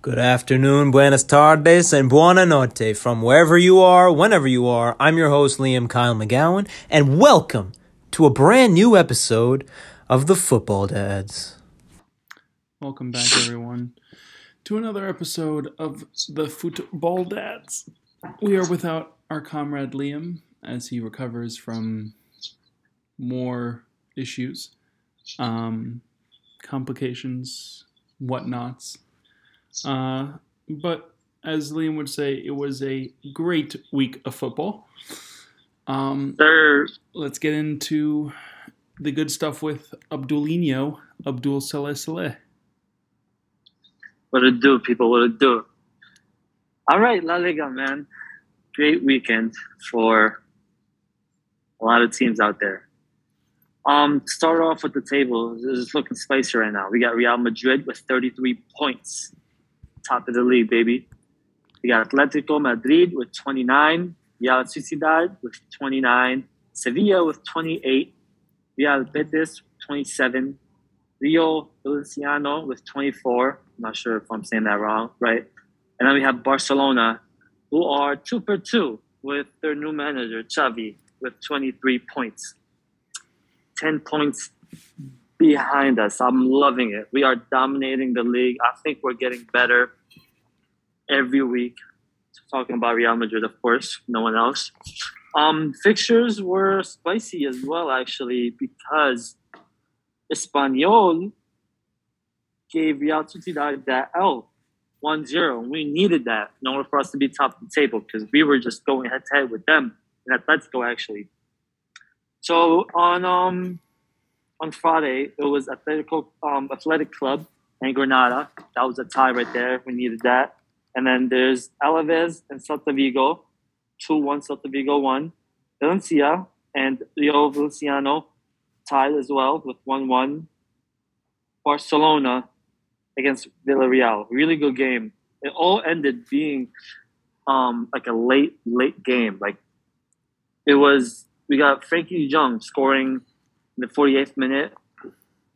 Good afternoon, buenas tardes, and buona notte from wherever you are, whenever you are. I'm your host, Liam Kyle McGowan, and welcome to a brand new episode of the Football Dads. Welcome back, everyone, to another episode of the Football Dads. We are without our comrade Liam as he recovers from more issues, um, complications, whatnots. Uh, but as Liam would say, it was a great week of football. Um, let's get into the good stuff with Abdulinho, Abdul Saleh Saleh. what it do, people? What it do? All right, La Liga, man. Great weekend for a lot of teams out there. Um, start off with the table. It's looking spicy right now. We got Real Madrid with 33 points, top of the league, baby. We got Atletico Madrid with 29, Real Sociedad with 29, Sevilla with 28, Real Betis 27, Rio Feliciano with 24. I'm not sure if I'm saying that wrong, right? And then we have Barcelona, who are two per two with their new manager, Xavi, with 23 points. 10 points behind us. I'm loving it. We are dominating the league. I think we're getting better every week. Talking about Real Madrid, of course, no one else. Um, fixtures were spicy as well, actually, because Espanyol gave Real Sociedad that L 1 0. We needed that in order for us to be top of the table because we were just going head to head with them in Atletico, actually. So on um on Friday, it was Atletico um, Athletic Club and Granada. That was a tie right there. We needed that. And then there's Alaves and Celta Vigo. 2 1 Celta Vigo 1. Valencia and Rio Feliciano tied as well with 1 1. Barcelona against Villarreal. Really good game. It all ended being um, like a late, late game. Like it was, we got Frankie Jung scoring in the 48th minute,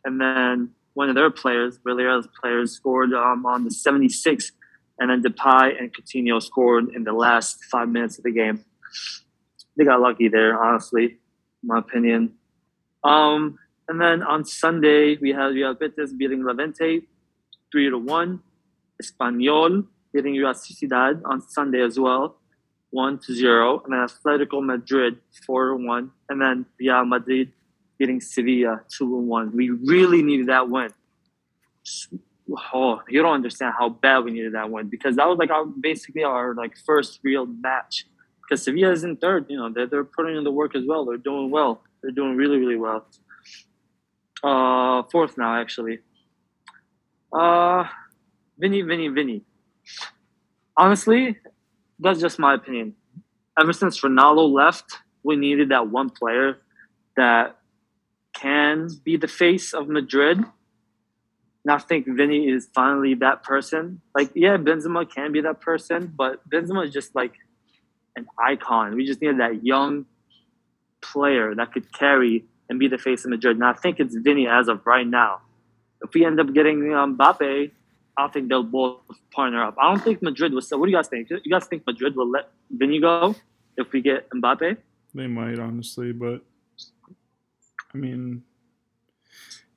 and then one of their players, Villarreal's players, scored um, on the 76th, and then Depay and Coutinho scored in the last five minutes of the game. They got lucky there, honestly, in my opinion. Um, and then on Sunday, we had Real Betis beating Levante 3 to 1. Espanyol beating Real Sociedad on Sunday as well, 1 to 0. And then Atletico Madrid 4 to 1. And then Real Madrid beating Sevilla 2 to 1. We really needed that win. Oh, you don't understand how bad we needed that win because that was like our basically our like first real match. Because Sevilla is in third, you know, they're, they're putting in the work as well. They're doing well. They're doing really, really well. Uh, fourth now, actually. Uh, Vinny, Vinny, Vinny. Honestly, that's just my opinion. Ever since Ronaldo left, we needed that one player that can be the face of Madrid. And I think Vinny is finally that person. Like, yeah, Benzema can be that person, but Benzema is just like an icon. We just needed that young player that could carry and be the face of Madrid. And I think it's Vinny as of right now. If we end up getting um, Mbappe, I think they'll both partner up. I don't think Madrid will. What do you guys think? You guys think Madrid will let Vinny go if we get Mbappe? They might, honestly, but I mean,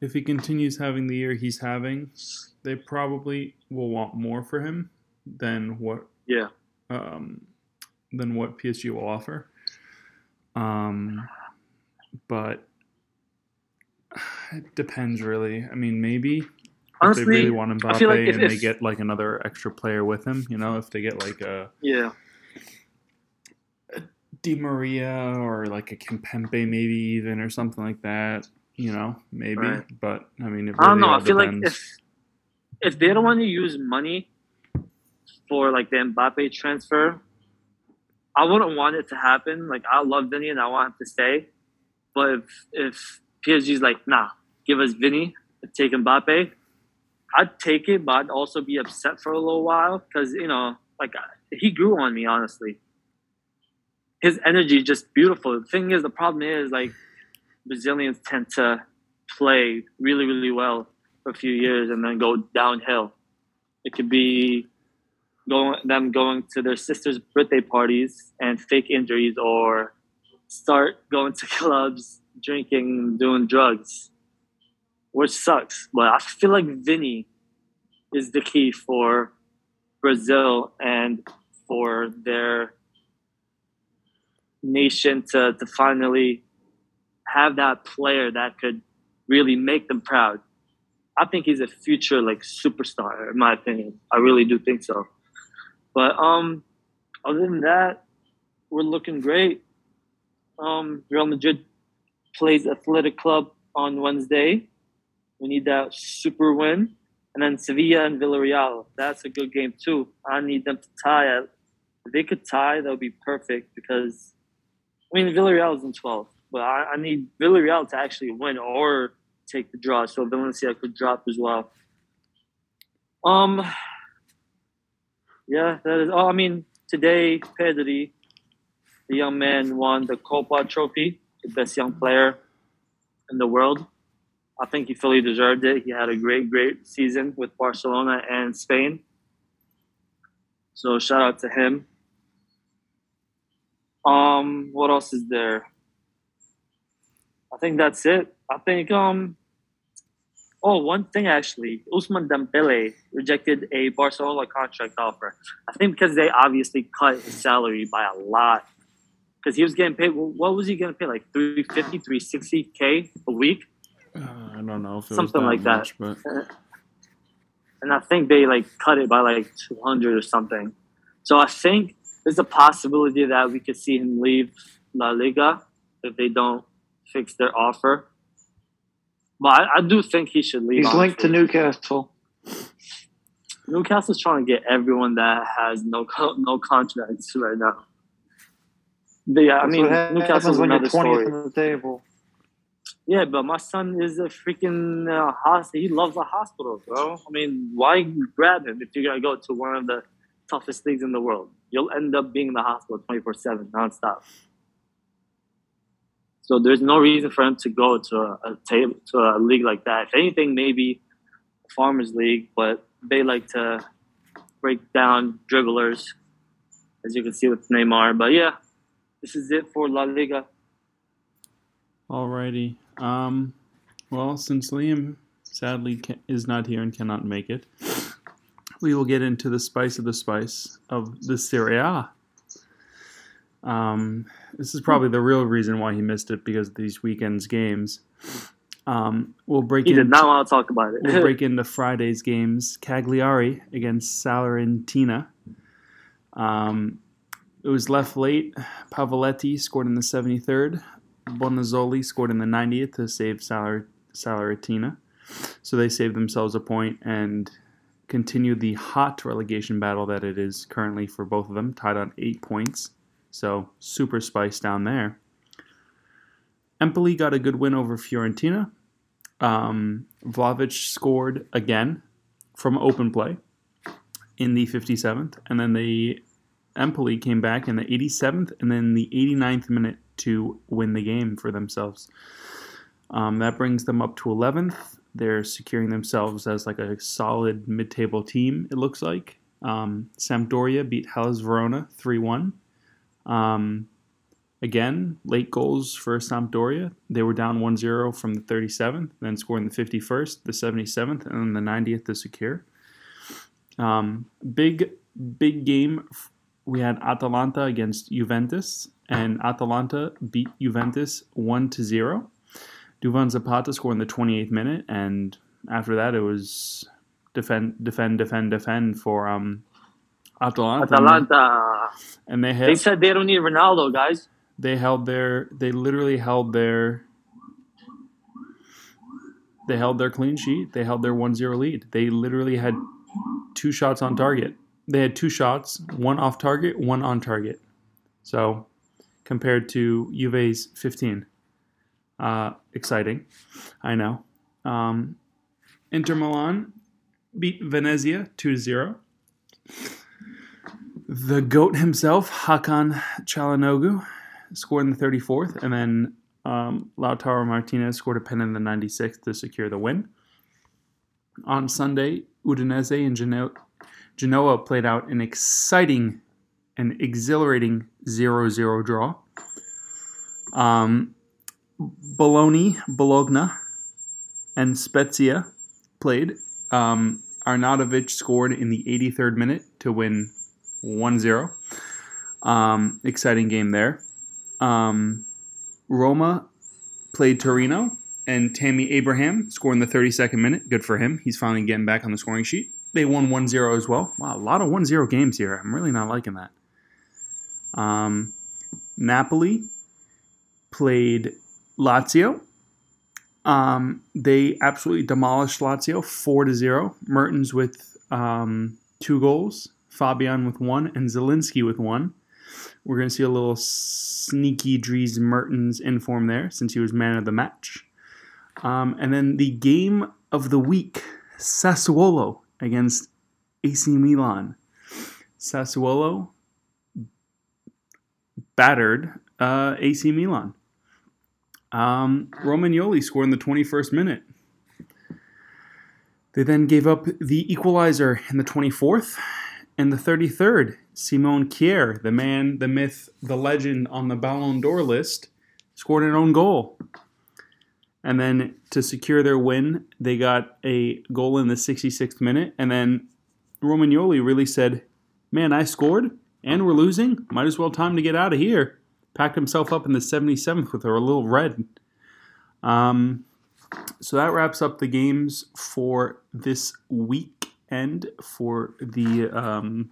if he continues having the year he's having, they probably will want more for him than what Yeah. um, than what PSG will offer. Um, but it depends, really. I mean, maybe if Honestly, they really want Mbappe like if- and they get like another extra player with him, you know, if they get like a Yeah. Di Maria or like a Kimpembe maybe even or something like that, you know, maybe. Right. But I mean, it I don't know. I feel like if if they don't want to use money for like the Mbappe transfer, I wouldn't want it to happen. Like I love Vinny and I want him to stay, but if if PSG's like, nah, give us Vinny, take Mbappe, I'd take it, but I'd also be upset for a little while because you know, like he grew on me honestly. His energy is just beautiful. The thing is, the problem is like Brazilians tend to play really, really well for a few years and then go downhill. It could be going them going to their sister's birthday parties and fake injuries, or start going to clubs, drinking, doing drugs, which sucks. But I feel like Vinny is the key for Brazil and for their nation to, to finally have that player that could really make them proud. I think he's a future like superstar, in my opinion. I really do think so. But um, other than that, we're looking great. Um, Real Madrid plays Athletic Club on Wednesday. We need that super win. And then Sevilla and Villarreal. That's a good game too. I need them to tie. If they could tie, that would be perfect because I mean Villarreal is in 12, but I, I need Villarreal to actually win or take the draw, so Valencia could drop as well. Um, yeah, that is. Oh, I mean, today Pedri, the young man, won the Kopa Trophy, the best young player in the world. I think he fully deserved it. He had a great, great season with Barcelona and Spain. So shout out to him. Um, what else is there? I think that's it. I think um oh one thing actually, Ousmane Dembele rejected a Barcelona contract offer. I think because they obviously cut his salary by a lot. Because he was getting paid what was he gonna pay? Like 350, 360k a week? Uh, I don't know Something that like that. But and I think they like cut it by like 200 or something. So I think there's a possibility that we could see him leave La Liga if they don't fix their offer. But I, I do think he should leave. He's linked to. Newcastle. Newcastle's trying to get everyone that has no co- no contracts right now. But yeah, I mean, Newcastle's when another 20th story. on the table. Yeah, but my son is a freaking uh, hospital. He loves the hospital, bro. I mean, why grab him if you're gonna go to one of the toughest leagues in the world? You'll end up being in the hospital 24 seven, nonstop. So there's no reason for him to go to a, a table to a league like that. If anything, maybe farmers league, but they like to break down dribblers, as you can see with Neymar. But yeah, this is it for La Liga. alrighty. Um, well, since Liam sadly is not here and cannot make it, we will get into the spice of the spice of the Serie A. Um, this is probably the real reason why he missed it because of these weekends games. Um, we'll break He in. did not want to talk about it. We'll break into Friday's games. Cagliari against Salernitana. Um, it was left late. Pavoletti scored in the 73rd. Bonazzoli scored in the 90th to save Salar- Salernitana. So they saved themselves a point and continued the hot relegation battle that it is currently for both of them, tied on eight points. So super spice down there. Empoli got a good win over Fiorentina. Um, Vlahovic scored again from open play in the 57th, and then the Empoli came back in the 87th and then the 89th minute to win the game for themselves. Um, that brings them up to 11th. They're securing themselves as like a solid mid-table team. It looks like um, Sampdoria beat Hellas Verona 3-1. Um, Again, late goals for Sampdoria. They were down 1 0 from the 37th, then scoring the 51st, the 77th, and then the 90th to secure. Um, big, big game. We had Atalanta against Juventus, and Atalanta beat Juventus 1 to 0. Duvan Zapata scored in the 28th minute, and after that, it was defend, defend, defend, defend for um, Atalanta. Atalanta. And they They said they don't need Ronaldo, guys. they held their they literally held their they held their clean sheet. They held their 1-0 lead. They literally had two shots on target. They had two shots one off target one on target. So compared to Juve's 15 uh, exciting. I know. Um, inter milan beat venezia 2-0 the goat himself hakan Çalhanoğlu scored in the 34th, and then um, Lautaro Martinez scored a pen in the 96th to secure the win. On Sunday, Udinese and Geno- Genoa played out an exciting and exhilarating 0 0 draw. Um, Bologna, Bologna, and Spezia played. Um, Arnautovic scored in the 83rd minute to win 1 0. Um, exciting game there. Um, Roma played Torino, and Tammy Abraham scored in the 32nd minute. Good for him. He's finally getting back on the scoring sheet. They won 1 0 as well. Wow, a lot of 1 0 games here. I'm really not liking that. Um, Napoli played Lazio. Um, they absolutely demolished Lazio 4 to 0. Mertens with um, two goals, Fabian with one, and Zielinski with one. We're going to see a little sneaky Dries Mertens inform there since he was man of the match. Um, and then the game of the week Sassuolo against AC Milan. Sassuolo battered uh, AC Milan. Um, Romagnoli scored in the 21st minute. They then gave up the equalizer in the 24th and the 33rd. Simon Kjaer, the man, the myth, the legend on the Ballon d'Or list, scored an own goal. And then to secure their win, they got a goal in the 66th minute. And then Romagnoli really said, Man, I scored and we're losing. Might as well time to get out of here. Packed himself up in the 77th with a little red. Um, so that wraps up the games for this weekend for the um,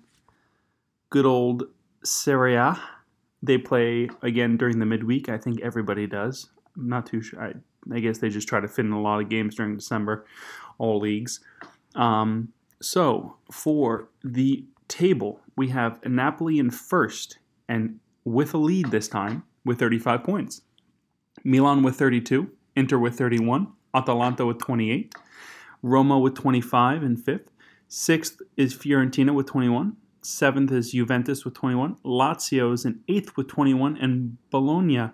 good old Serie A. They play again during the midweek. I think everybody does. I'm not too sure. I, I guess they just try to fit in a lot of games during December, all leagues. Um, so for the table, we have Napoli in first and with a lead this time with 35 points. Milan with 32, Inter with 31, Atalanta with 28, Roma with 25 in fifth. Sixth is Fiorentina with 21. Seventh is Juventus with 21. Lazio is in eighth with 21, and Bologna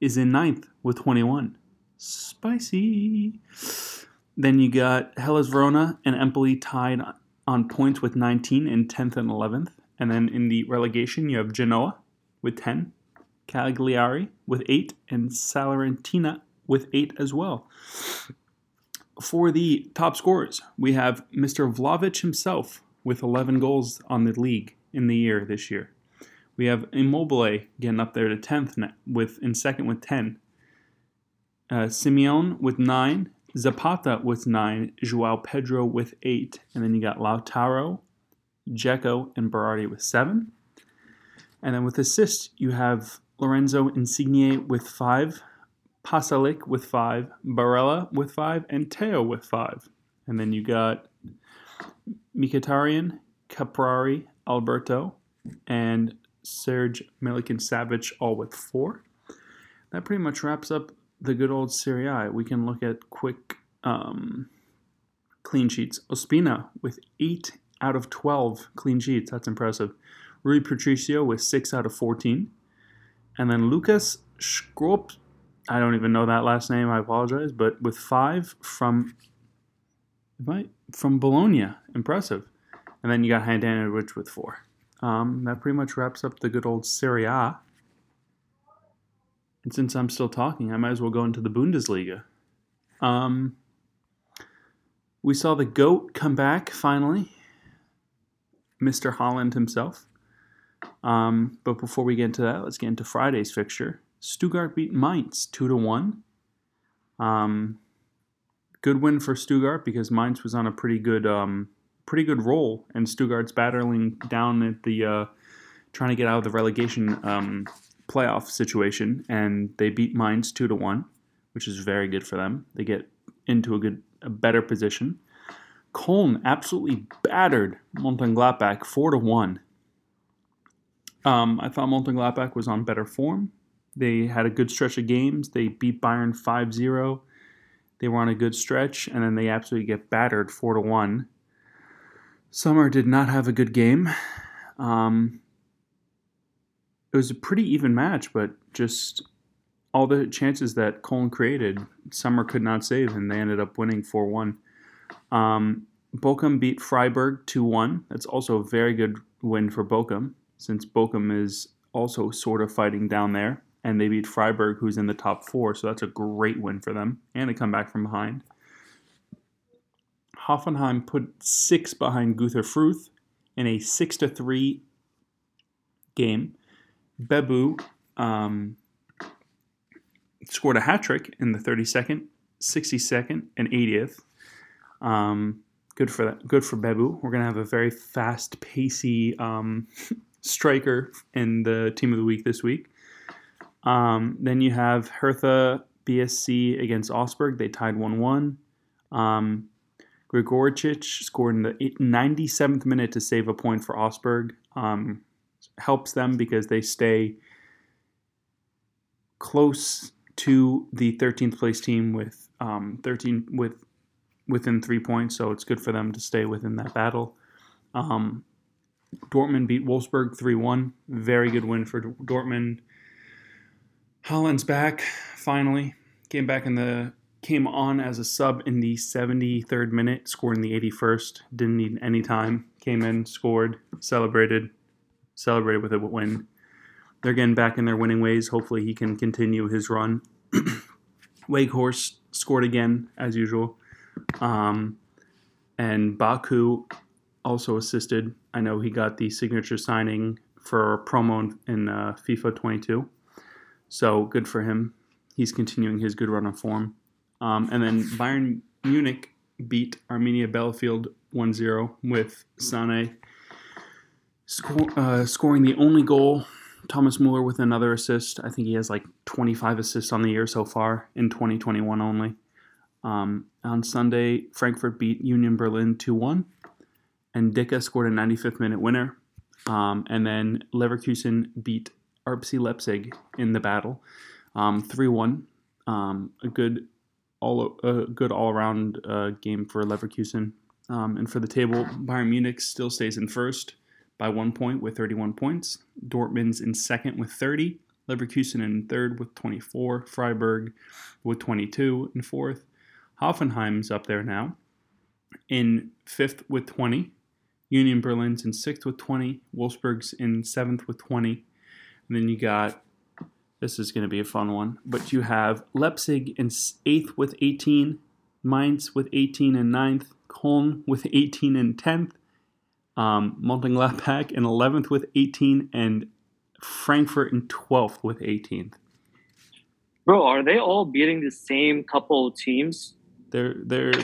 is in ninth with 21. Spicy. Then you got Hellas Verona and Empoli tied on points with 19 in 10th and 11th. And then in the relegation, you have Genoa with 10, Cagliari with 8, and Salernitana with 8 as well. For the top scorers, we have Mr. Vlahovic himself with 11 goals on the league in the year this year. We have Immobile getting up there to 10th with in second with 10. Uh, Simeone with 9, Zapata with 9, Joao Pedro with 8, and then you got Lautaro, Dzeko, and Berardi with 7. And then with assists, you have Lorenzo Insigne with 5, Pasalic with 5, Barella with 5, and Theo with 5. And then you got Mkhitaryan, Caprari, Alberto, and Serge Milikin Savic all with 4. That pretty much wraps up the good old Serie A. We can look at quick um, clean sheets. Ospina with 8 out of 12 clean sheets. That's impressive. Rui Patricio with 6 out of 14. And then Lucas Schrop, I don't even know that last name, I apologize, but with 5 from from Bologna. Impressive. And then you got Handanovic with 4. Um, that pretty much wraps up the good old Serie A. And since I'm still talking, I might as well go into the Bundesliga. Um, we saw the GOAT come back finally, Mr. Haaland himself. Um, but before we get into that, let's get into Friday's fixture. Stuttgart beat Mainz 2 to 1. Um, good win for Stuttgart because Mainz was on a pretty good um, pretty good roll, and Stuttgart's battling down at the uh, trying to get out of the relegation um, playoff situation, and they beat Mainz two to one, which is very good for them. They get into a good, a better position. Köln absolutely battered Mönchengladbach four to one. Um, I thought Mönchengladbach was on better form. They had a good stretch of games. They beat Bayern 5-0. They were on a good stretch, and then they absolutely get battered four to one. Sommer did not have a good game. Um, it was a pretty even match, but just all the chances that Köln created, Sommer could not save, and they ended up winning 4 1. Um, Bochum beat Freiburg 2 1. That's also a very good win for Bochum, since Bochum is also sort of fighting down there. And they beat Freiburg, who's in the top four, so that's a great win for them. And they come back from behind. Hoffenheim put six behind Greuther Fürth in a 6 to 3 game. Bebou um, scored a hat trick in the 32nd, 62nd, and 80th. Um, good for that. Good for Bebou. We're gonna have a very fast, pacey um, striker in the team of the week this week. Um, then you have Hertha BSC against Augsburg. They tied one-one. Um, Gregoritsch scored in the 97th minute to save a point for Augsburg. Um, helps them because they stay close to the 13th place team with um, 13 with within three points, so it's good for them to stay within that battle. Um, Dortmund beat Wolfsburg 3 1. Very good win for Dortmund. Haaland's back finally. Came back in the came on as a sub in the 73rd minute, scored in the 81st. Didn't need any time. Came in, scored, celebrated, celebrated with a win. They're getting back in their winning ways. Hopefully, he can continue his run. Weghorst scored again as usual. Um, and Baku also assisted. I know he got the signature signing for promo in uh, FIFA 22. So good for him. He's continuing his good run of form. Um, and then Bayern Munich beat Arminia Bielefeld 1 0 with Sane sco- uh, scoring the only goal. Thomas Muller with another assist. I think he has like 25 assists on the year so far in 2021 only. Um, on Sunday, Frankfurt beat Union Berlin 2 1, and Dicke scored a 95th minute winner. Um, and then Leverkusen beat RB Leipzig in the battle 3 um, 1. Um, a good all a good all around uh, game for Leverkusen. Um, and for the table, Bayern Munich still stays in first by one point with 31 points. Dortmund's in second with 30. Leverkusen in third with 24. Freiburg with 22 in fourth. Hoffenheim's up there now in fifth with 20. Union Berlin's in sixth with 20. Wolfsburg's in seventh with 20. And then you got, this is going to be a fun one, but you have Leipzig in eighth with 18. Mainz with 18 and ninth. Köln with 18 and 10th. Um, Mönchengladbach in 11th with 18. And Frankfurt in 12th with 18th. Bro, are they all beating the same couple of teams? They're they're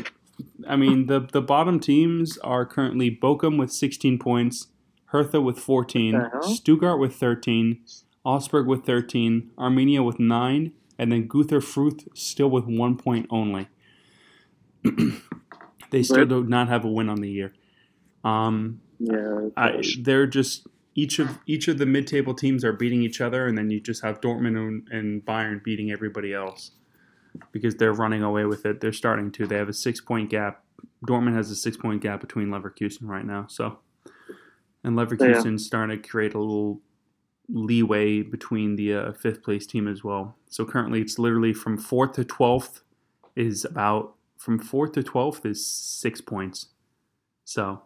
I mean the the bottom teams are currently Bochum with 16 points, Hertha with 14, Stuttgart with 13, Augsburg with 13, Arminia with 9, and then Greuther Fürth still with 1 point only. they still do not have a win on the year. Um, yeah, I, they're just each of each of the mid-table teams are beating each other, and then you just have Dortmund and, and Bayern beating everybody else because they're running away with it. They're starting to. They have a six point gap. Dortmund has a six point gap between Leverkusen right now. So, and Leverkusen's yeah. starting to create a little leeway between the uh, fifth place team as well. So currently, it's literally from fourth to twelfth is about from fourth to twelfth is six points. So,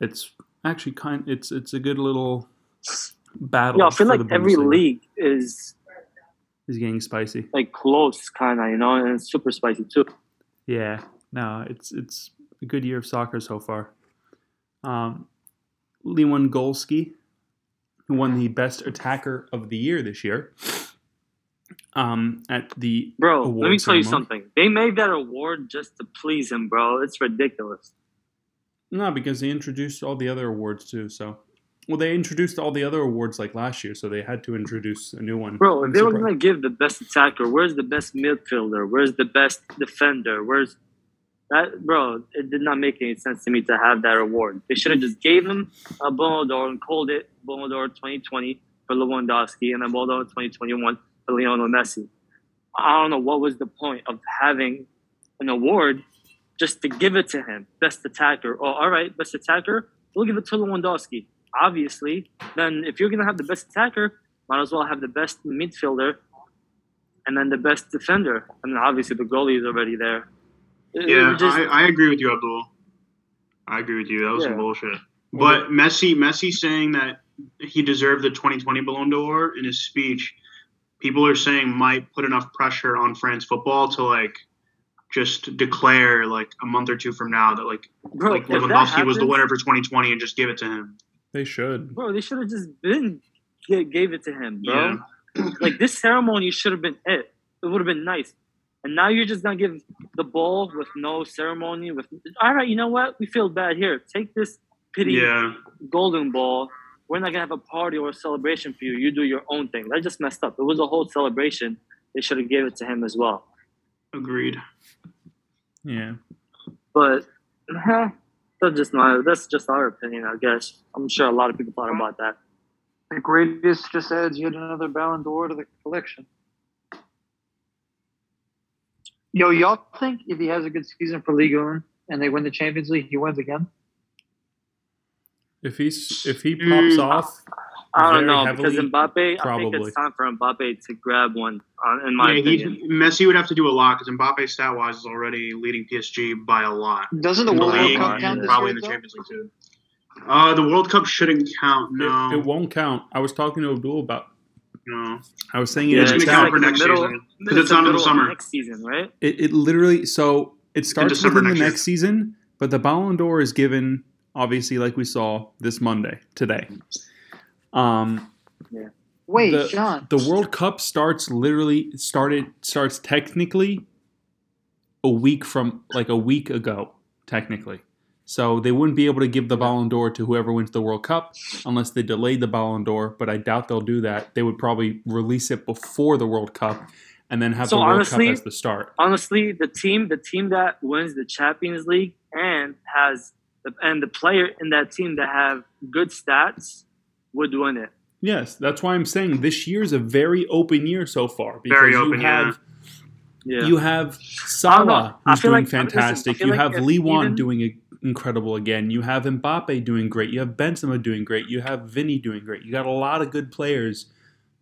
it's actually kind. It's it's a good little battle. Yeah, I feel like every league is is getting spicy. Like close, kind of, you know, and it's super spicy too. Yeah, no, it's it's a good year of soccer so far. Um, Lewandowski, who won the best attacker of the year this year. Um, at the bro, let me tell you something. They made that award just to please him, bro. It's ridiculous. No, because they introduced all the other awards too. So well, they introduced all the other awards like last year, so they had to introduce a new one. Bro, if they were gonna give the best attacker, where's the best midfielder? Where's the best defender? Where's that, bro? It did not make any sense to me to have that award. They should have just gave him a Ballon d'Or and called it Ballon d'Or 2020 for Lewandowski and then Ballon d'Or 2021 for Lionel Messi. I don't know what was the point of having an award just to give it to him, best attacker. Oh, all right, best attacker. We'll give it to Lewandowski obviously, then if you're to have the best attacker, might as well have the best midfielder and then the best defender. And obviously, the goalie is already there. Yeah, just, I, I, agree with you, Abdul. I agree with you. That was some bullshit. Well, But Messi, Messi saying that he deserved the 2020 Ballon d'Or in his speech, people are saying might put enough pressure on France football to like just declare like a month or two from now that like Bro, like if that Lewandowski was the winner for 2020 and just give it to him. They should. Bro, they should have just been gave it to him, bro. Yeah. Like this ceremony should have been it. It would have been nice. And now you're just gonna give the ball with no ceremony. With all right, you know what? We feel bad here. Take this pity Yeah. golden ball. We're not gonna have a party or a celebration for you. You do your own thing. That just messed up. It was a whole celebration. They should have gave it to him as well. Agreed. Yeah. But huh, that's just my that's just our opinion, I guess. I'm sure a lot of people thought about that. The greatest just adds yet another Ballon d'Or to the collection. Yo, y'all think if he has a good season for Ligue 1 and they win the Champions League, he wins again? If he's if he pops Mm. off, I don't Very know heavily, because Mbappe. I think probably. it's time for Mbappe to grab one. Uh, in my yeah, opinion, Messi would have to do a lot because Mbappe stat wise is already leading PSG by a lot. Doesn't the In the World league, Cup yeah, count this probably in the? Champions League too. Uh, the World Cup shouldn't count. No, it, it won't count. I was talking to Abdul about. No. I was saying Yeah, it it's in gonna the count chat. for next middle- season because it's on in the summer. next season, right? It, it literally so it starts December within the next year. season, but the Ballon d'Or is given obviously like we saw this Monday today. Um, yeah. Wait, the, John. the World Cup starts literally started starts technically a week from like a week ago, technically. So they wouldn't be able to give the Ballon d'Or to whoever wins the World Cup unless they delayed the Ballon d'Or, but I doubt they'll do that. They would probably release it before the World Cup and then have So the World honestly- Cup as the start. Honestly, the team, the team that wins the Champions League and has the, and the player in that team that have good stats would win it. Yes, that's why I'm saying this year is a very open year so far because Very you have Yeah. you have I don't know. Salah who's doing like- fantastic. feel You like have Lewan doing a, incredible again. You have Mbappe doing great. You have Benzema doing great. You have Vinny doing great. You got a lot of good players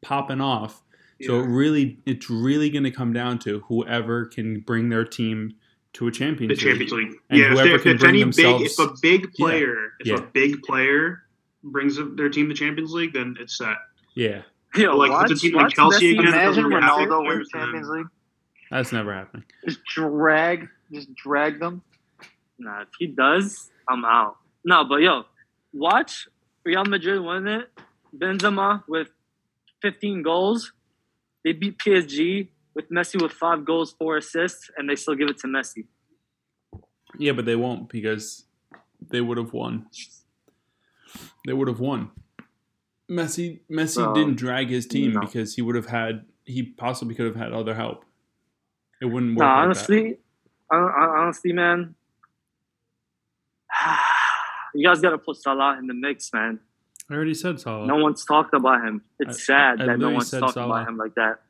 popping off. So it really, it's really going to come down to whoever can bring their team to a championship. The. Champions League. And yeah, if, whoever if, can if bring any themselves- big, if a big player, if Yeah. a big player brings their team to Champions League, then it's set. Yeah, Yo, like, if watch, it's a team like Chelsea again, Imagine Ronaldo Yeah. wins Champions League. that's never happening. Just drag, just drag them. Nah, if he does, I'm out. No, but yo, watch Real Madrid win it. Benzema with 15 goals. They beat PSG with Messi with five goals, four assists, and they still give it to Messi. Yeah, but they won't because they would have won. They would have won. Messi Messi Bro, didn't drag his team no. because he would have had he possibly could have had other help. It wouldn't work. Like that. honestly, hon- hon- honestly, man, you guys got to put Salah in the mix, man. I already said Salah. No one's talked about him. It's I- sad I that no one's said talked Salah. about him like that.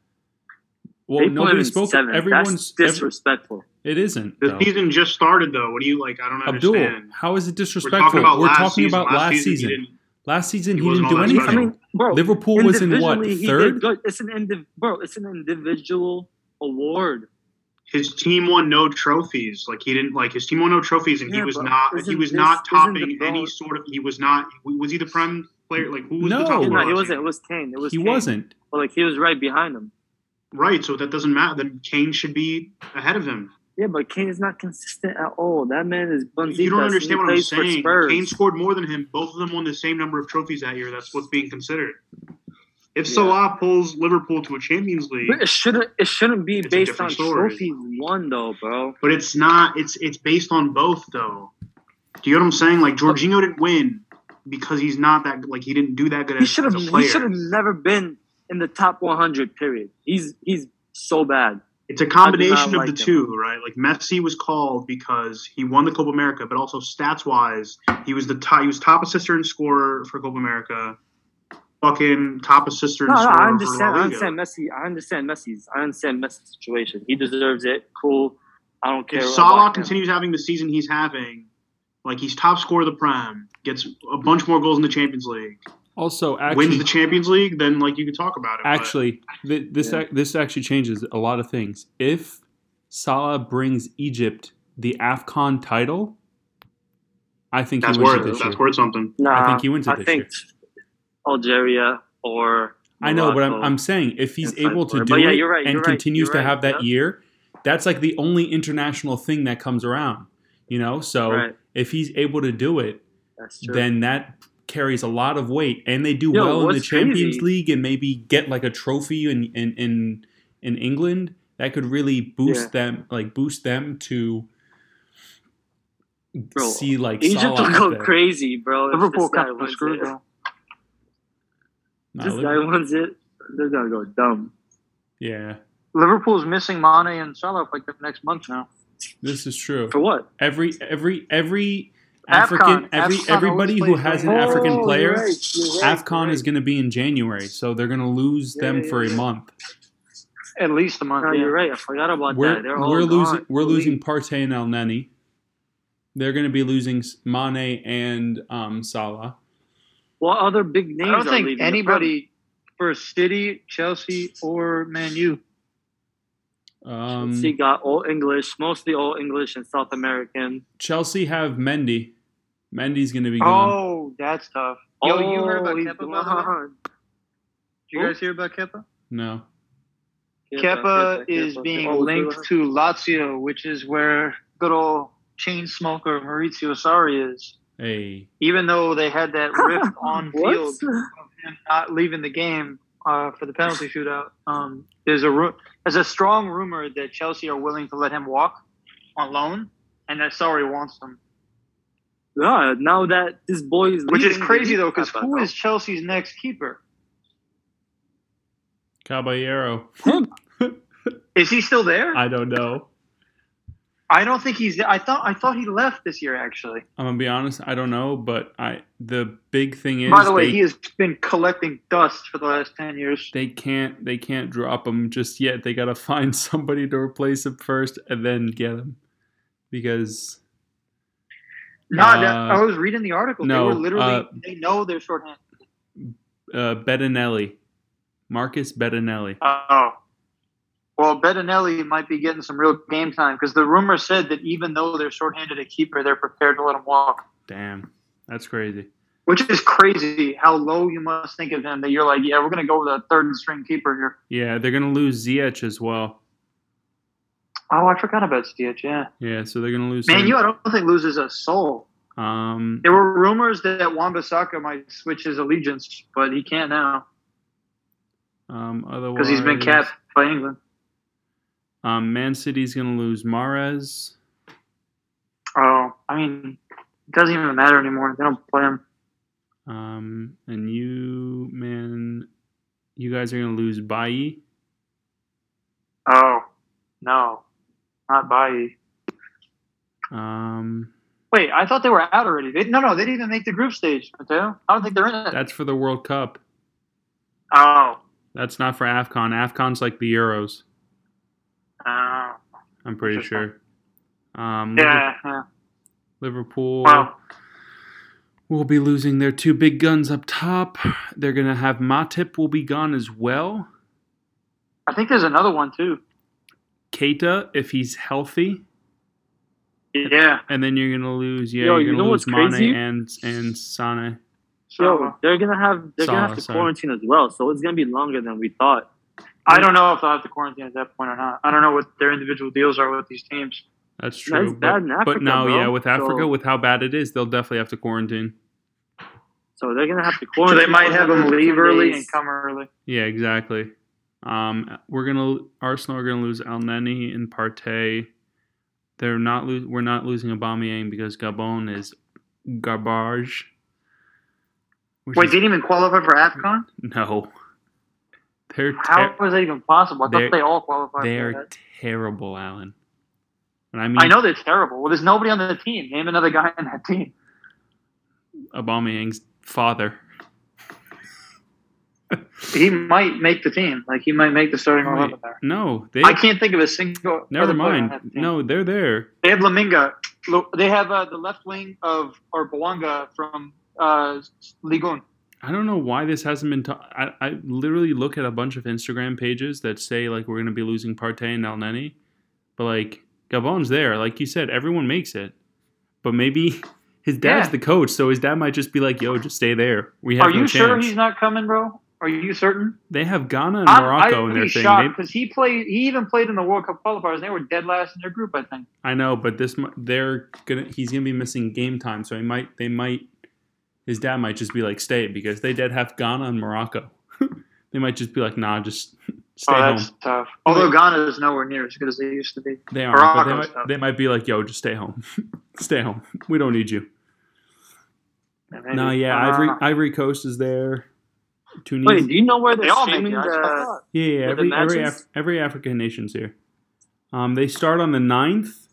well, they put him nobody in spoke. seven. Everyone's That's ev- disrespectful. it isn't. The though. season just started though. What do you like? I don't Abdul, understand. how is it We're disrespectful? talking about We're last talking season. about last season. he didn't- Last season he, He didn't do anything. special. I mean, bro, Liverpool was in what third? It's an indiv- bro. It's an individual award. His team won no trophies. Like he didn't like his team won no trophies, and he was not. He was this- not topping any sort of. He was not. Was he the prem player? Like who was No. the top? No, he wasn't. It was Kane. It was. He Kane. wasn't. But like he was right behind him. Right. So that doesn't matter. Then Kane should be ahead of him. Yeah, but Kane is not consistent at all. That man is Bunzitas. You don't understand what I'm saying. Spurs. Kane scored more than him. Both of them won the same number of trophies that year. That's what's being considered. If Yeah. Salah pulls Liverpool to a Champions League, But it shouldn't. It shouldn't be based on different story. trophies won, though, bro. but it's not. It's it's based on both though. Do you know what I'm saying? Like Jorginho didn't win because he's not that. Like he didn't do that good He should have. He should have never been in the top 100. Period. He's he's so bad. It's a combination of like the him. two, right? Like Messi was called because he won the Copa America, but also stats wise, he was the top. He was top assister and scorer for Copa America. Fucking top assister No, no, I understand. I understand Messi. I understand Messi's. I understand Messi's situation. He deserves it. Cool. I don't care. If about Salah him. continues having the season he's having, like he's top scorer of the Prem, gets a bunch more goals in the Champions League, Also, wins the Champions League, then like you could talk about it. actually, th- this Yeah. ac- this actually changes a lot of things. If Salah brings Egypt the Afcon title, I think That's he wins worth it this that's year. worth something. Nah, I think he wins it I this think Algeria or I know, but I'm, I'm saying if he's able to do yeah, it you're right, and you're right, continues you're to right, have that yeah. year, that's like the only international thing that comes around. You know, so Right. if he's able to do it, then that carries a lot of weight, and they do Yo, well in the Champions crazy- League and maybe get like a trophy in in in, in England. That could really boost Yeah. them, like boost them to Bro, see like Egypt Salah will go there. crazy, bro. Liverpool this guy kind of screwed it. Though. Nah, This guy wants it. They're gonna go dumb. yeah, Liverpool's missing Mane and Salah for like the next month now. this is true. For what? Every every every AFCON. African every AFCON everybody who has an during- African Oh, player, you're right, you're right, AFCON you're is going to be in January, so they're going to lose Yeah, them yeah, for a month. At least a month. No, yeah. you're right. I forgot about We're that. They're we're gone. losing we're losing Partey and El Neni. They're going to be losing Mane and um, Salah. What other big names? I don't are think leaving anybody for City, Chelsea, or Man U. Prem? Um, Chelsea got all English, mostly all English and South American. Chelsea have Mendy. Mendy's going to be gone. Oh, that's tough. Yo, you heard about Oh, he's Kepa, by the way? Did you guys hear about Kepa? No. Kepa is being Oh, linked to Lazio, which is where good old chain smoker Maurizio Sarri is. Hey. Even though they had that rift on field of him not leaving the game uh, for the penalty shootout, um, there's a ru- there's a strong rumor that Chelsea are willing to let him walk on loan, and that Sarri wants him. Yeah, now that this boy is Which is crazy though, because Kepa, who though. is Chelsea's next keeper? Caballero. Is he still there? I don't know. I don't think he's. I thought I thought he left this year actually. I'm gonna be honest. I don't know, but I the big thing is By the way, they, he has been collecting dust for the last ten years. they can't they can't drop him just yet. They gotta find somebody to replace him first and then get him because No, that, Uh, I was reading the article. no, they were literally. uh, they know they're shorthanded. uh, Bettinelli, Marcus Bettinelli. Oh. Well, Bettinelli might be getting some real game time because the rumor said that even though they're shorthanded at keeper, they're prepared to let him walk. Damn, that's crazy. Which is crazy how low you must think of him that you're like, yeah, we're going to go with a third string keeper here. Yeah, they're gonna lose Ziyech as well. Oh, I forgot about Stitch, yeah. Yeah, so they're gonna lose. Man, you I don't think loses a soul. Um, There were rumors that Wan-Bissaka might switch his allegiance, but he can't now um, otherwise, because he's been capped by England. Um, Man City's gonna lose Mahrez. Oh, I mean, it doesn't even matter anymore. They don't play him. Um, and you, man, you guys are gonna lose Bailly. Oh, no, not Bailly. Um, Wait, I thought they were out already. They, no, no, they didn't even make the group stage, Mateo. I don't think they're in it. that's for the World Cup. Oh, That's not for AFCON. AFCON's like the Euros. Oh. I'm pretty sure. Um, yeah, yeah. Liverpool Wow. will be losing their two big guns up top. They're gonna have Matip will be gone as well. I think there's another one too. Keita, if he's healthy, Yeah. and then you're gonna lose. Yeah, Yo, you're gonna know lose Mane crazy? and and Sane. So Yo, they're gonna have they're gonna have to sorry. quarantine as well, so it's gonna be longer than we thought. I don't know if they'll have to quarantine at that point or not. I don't know what their individual deals are with these teams. That's true. That's but, bad in but Africa, no, bro. yeah, with Africa, So- with how bad it is, they'll definitely have to quarantine. So they're gonna have to So quarantine. they might have them leave early and come early. Yeah, exactly. Um, we're gonna Arsenal are gonna lose El Neni and Partey. They're not lo- we're not losing Aubameyang because Gabon is garbage. Which Wait, is- didn't even qualify for AFCON? no, they're How was that even possible? I thought they all qualified They are that. terrible, Alan. And I mean, I know they're terrible. Well, there's nobody on the team. Name another guy on that team. Aubameyang's father. He might make the team. Like he might make the starting Wait, eleven there. no, they I can't think of a single. never mind. No, they're there. They have Laminga. They have uh, the left wing of or Bouanga from uh, Ligon. I don't know why this hasn't been. Ta- I I literally look at a bunch of Instagram pages that say like we're gonna be losing Partey and El Neni, but like Gabon's there. Like you said, everyone makes it, but maybe his dad's Yeah. the coach, so his dad might just be like, "Yo, just stay there. We have Are no you sure he's not coming, bro? Are you certain? They have Ghana and I'm, Morocco I'd in their thing. because he played. He even played in the World Cup qualifiers. and They were dead last in their group, I think. I know, but this they're gonna he's gonna be missing game time, so he might they might his dad might just be like stay because they did have Ghana and Morocco. they might just be like nah, just stay oh, home. that's tough. Although Ghana is nowhere near as good as they used to be. They are, but they might, they might be like yo, just stay home, stay home. We don't need you. No, yeah, Uh, Ivory Ivory Coast is there. Tunisia. Wait, do you know where They they're all make streaming it. The? Yeah, yeah, With the every every. Af- every African nation's here. Um, they start on the 9th.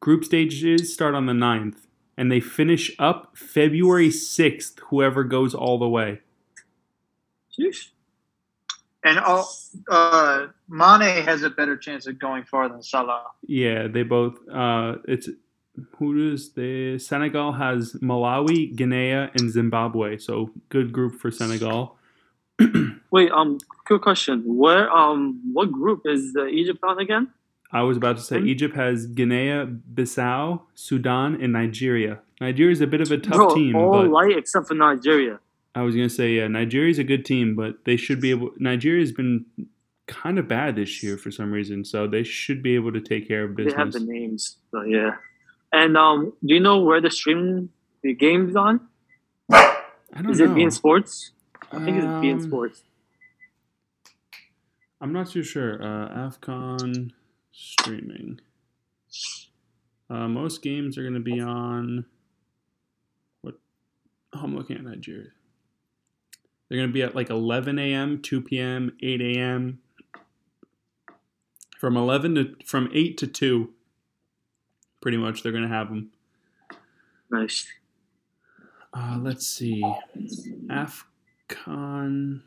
Group stages start on the 9th. And they finish up February 6th, whoever goes all the way. Sheesh. And all, uh, Mane has a better chance of going far than Salah. Yeah, they both. Uh, it's who does the Senegal has Malawi, Guinea, and Zimbabwe. So good group for Senegal. Wait, um, quick question. Where, um, what group is uh, Egypt on again? I was about to say Hmm? Egypt has Guinea, Bissau, Sudan, and Nigeria. Nigeria is a bit of a tough Bro, team, all light except for Nigeria. I was gonna say yeah, Nigeria's a good team, but they should be able. Nigeria's been kind of bad this year for some reason, so they should be able to take care of business. They have the names, so yeah. And um, do you know where the streaming the game's on? I don't Is know. it being Sports? I think it's being Um, Sports. I'm not too sure. Uh, Afcon streaming. Uh, most games are gonna be on. What? Oh, I'm looking at Nigeria. They're gonna be at like 11 a.m., 2 p.m., 8 a.m. From 11 to from 8 to 2. Pretty much, they're gonna have them. Nice. Uh, let's see. AFCON.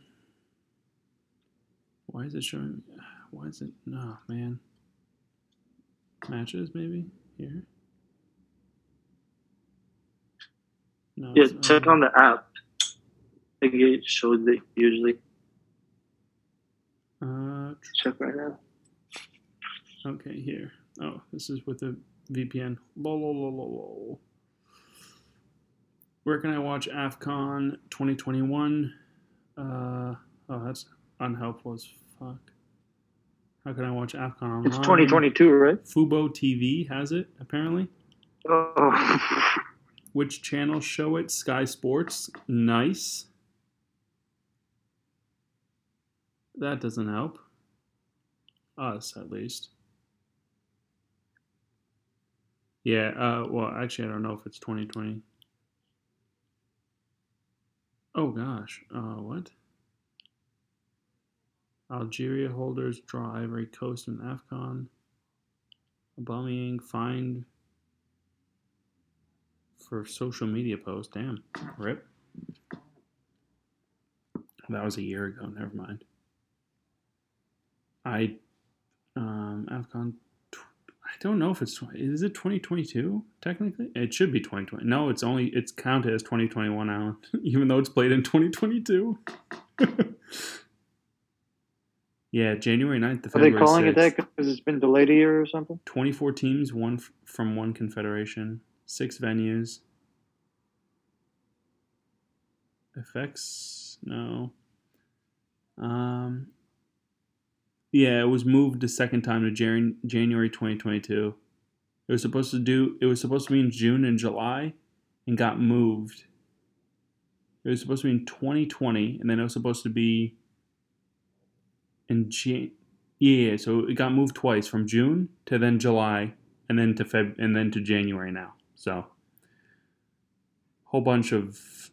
Why is it showing? Why is it? No, man. Matches, maybe? Here? No. Yeah, it's, check on the app. I think it shows it usually. Uh, Check right now. okay, here. Oh, this is with the VPN. Lol, lol, lol, lol, lol. Where can I watch AFCON 2021? Uh, oh, that's unhelpful as fuck. How can I watch AFCON online? It's 2022, right? Fubo TV has it, apparently. Oh. Which channel show it? Sky Sports. Nice. That doesn't help. Us, at least. Yeah, uh, well, actually, I don't know if it's 2020. Oh, gosh. Uh, what? Algeria holders draw Ivory Coast and AFCON. Aubameyang fined for social media post. Damn. Rip. That was a year ago. Never mind. I um AFCON I don't know if it's is it 2022 technically? It should be 2020. No, it's only it's counted as 2021 Alan, even though it's played in 2022. yeah, January 9th to Are they February calling it that because it's been delayed a year or something? 24 teams, one f- from one confederation, six venues. Effects? No. Um. Yeah, it was moved the second time to Jan- January 2022. It was supposed to do. It was supposed to be in June and July, and got moved. It was supposed to be in 2020, and then it was supposed to be in Jan. Yeah, so it got moved twice from June to then July and then to Feb and then to January now. So whole bunch of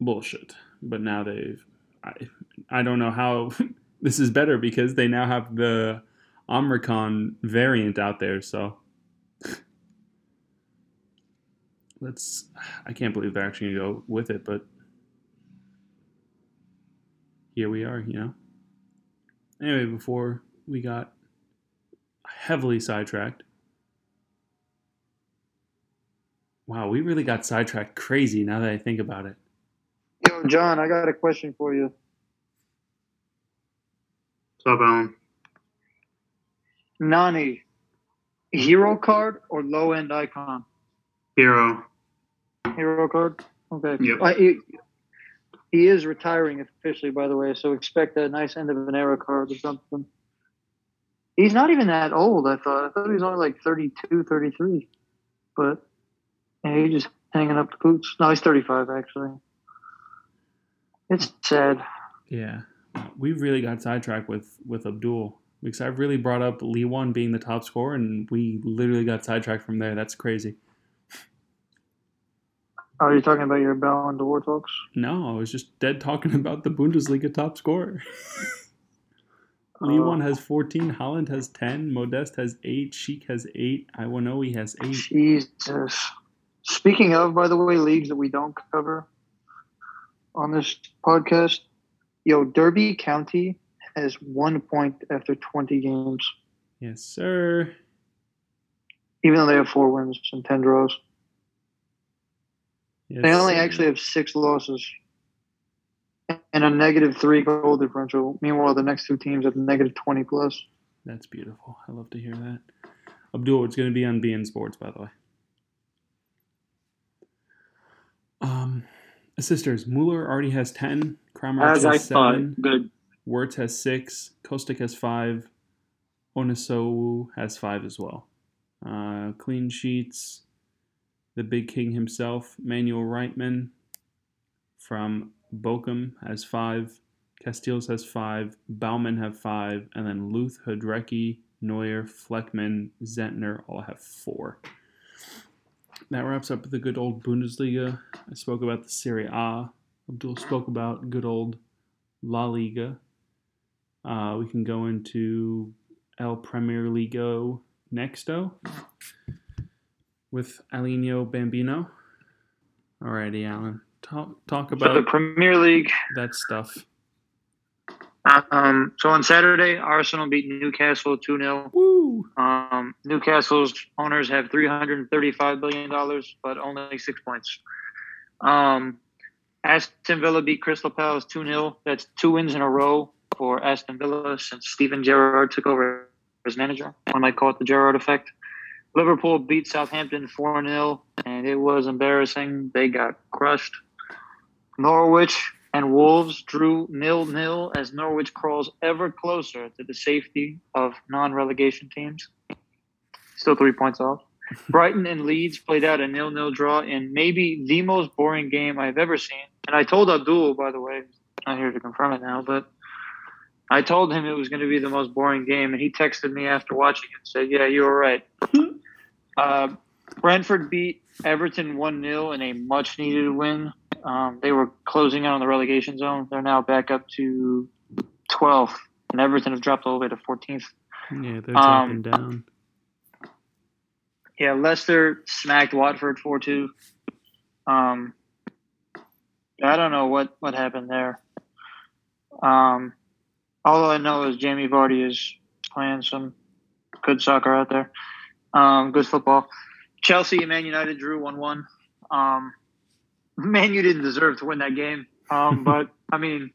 bullshit. But now they've I I don't know how this is better because they now have the Omicron variant out there, so let's I can't believe they're actually gonna go with it, but here we are, you know. Anyway, before we got heavily sidetracked. Wow, we really got sidetracked crazy now that I think about it. Yo, John, I got a question for you. What's up, Alan? Nani, hero card or low end icon? Hero. Hero card. Okay. Yep. Uh, he, is retiring officially, by the way, so expect a nice end of an era card or something. He's not even that old, I thought. I thought he was only like 32, 33. But yeah, he's just hanging up the boots. No, he's 35, actually. It's sad. Yeah, we really got sidetracked with with Abdul because I really brought up Lewan being the top scorer, and we literally got sidetracked from there. That's crazy. Oh, you're talking about your Ballon d'Or talks? No, I was just dead talking about the Bundesliga top scorer. Lee Uh, One has 14, Haaland has 10, Modeste has 8, Schick has 8, Iwanoe has 8. Jesus. Speaking of, by the way, leagues that we don't cover on this podcast, yo, Derby County has one point after 20 games, Yes, sir. even though they have four wins and 10 draws. Yes, They only actually have six losses and a negative three goal differential. Meanwhile, the next two teams have negative 20 plus. That's beautiful. I love to hear that. Abdul, it's going to be on BN Sports, by the way. Um, sisters, Mueller already has 10. Kramer As I has thought, 7. good. Wirtz has 6. Kostic has 5. Onisiwo has 5 as well. Uh, clean sheets. The big king himself, Manuel Riemann from Bochum, has 5. Casteels has 5. Baumann have 5. And then Luth, Hradecky, Neuer, Fleckman, Zentner all have 4. That wraps up the good old Bundesliga. I spoke about the Serie A. Abdul spoke about good old La Liga. Uh, we can go into El Premier Ligo nexto with Alinho Bambino. Alrighty, Alan. Talk, talk So the Premier League. that stuff. Um, so on Saturday, Arsenal beat Newcastle 2 0. Woo! Um, Newcastle's owners have $335 billion, but only six points. Um, Aston Villa beat Crystal Palace 2 0. That's two wins in a row for Aston Villa since Steven Gerrard took over as manager. One might call it the Gerrard effect. Liverpool beat Southampton 4 0, and it was embarrassing. They got crushed. Norwich and Wolves drew nil nil as Norwich crawls ever closer to the safety of non relegation teams. Still three points off. Brighton and Leeds played out a nil nil draw in maybe the most boring game I've ever seen. And I told Abdul, by the way, not here to confirm it now, but I told him it was going to be the most boring game, and he texted me after watching it and said, "Yeah, you were right." uh, Brentford beat Everton one 0 in a much needed win. Um, they were closing out on the relegation zone. They're now back up to 12th, and Everton have dropped all the way to 14th. Yeah, they're Um, dropping down. Yeah, Leicester smacked Watford 4 2. Um, I don't know what, what happened there. Um, all I know is Jamie Vardy is playing some good soccer out there, um, good football. Chelsea and Man United drew 1 1. Um, Man you didn't deserve to win that game. Um, but, I mean,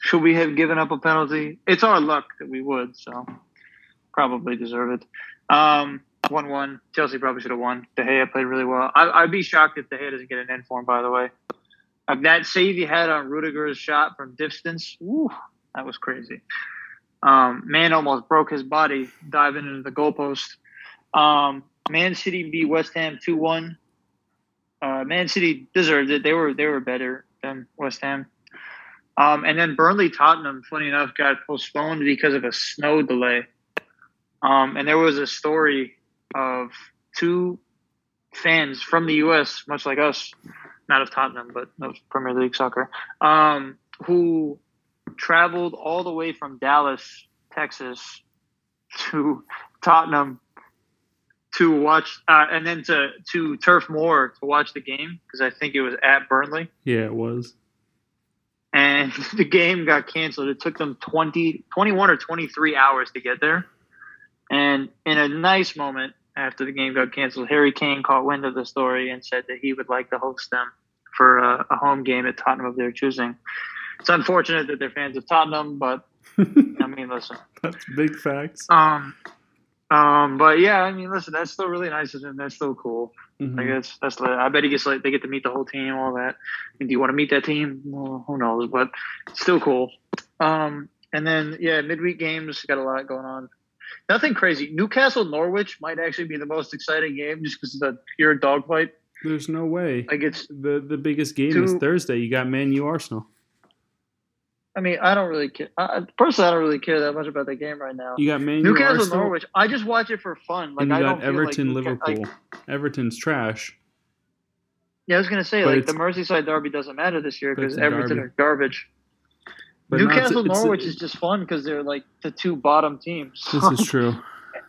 should we have given up a penalty? It's our luck that we would, so probably deserve it. Um, one one. Chelsea probably should have won. De Gea played really well. I, I'd be shocked if De Gea doesn't get an end for him. By the way, uh, that save he had on Rudiger's shot from distance, woo, that was crazy. Um, man almost broke his body diving into the goalpost. Um, Man City beat West Ham two one. Uh, Man City deserved it. They were they were better than West Ham. Um, and then Burnley Tottenham, funny enough, got postponed because of a snow delay. Um, and there was a story of two fans from the U.S., much like us, not of Tottenham, but of Premier League soccer, um, who traveled all the way from Dallas, Texas, to Tottenham to watch, uh, and then to to Turf Moor to watch the game because I think it was at Burnley Yeah, it was. and the game got canceled. It took them 20, 21 or 23 hours to get there. And in a nice moment after the game got canceled, Harry Kane caught wind of the story and said that he would like to host them for a, a home game at Tottenham of their choosing. It's unfortunate that they're fans of Tottenham, but I mean, listen. That's big facts. Um, Um, but yeah, I mean, listen, that's still really nice of him. That's still cool. Mhm. Like that's that's. I bet he gets like they get to meet the whole team, all that. And do you want to meet that team? Well, who knows? But still cool. Um, and then yeah, midweek games got a lot going on. Nothing crazy. Newcastle Norwich might actually be the most exciting game just because of the pure dogfight. There's no way. Like it's. The the biggest game is Thursday. You got Man U Arsenal. I mean, I don't really care. I, personally, I don't really care that much about the game right now. You got Man U Newcastle Arsenal. Norwich. I just watch it for fun. Like and you I got don't Everton like Liverpool. like- Everton's trash. yeah, I was gonna say But like the Merseyside derby doesn't matter this year because it's Everton derby. are garbage. But not- Newcastle it's- Norwich is just fun because they're like the two bottom teams. This is true.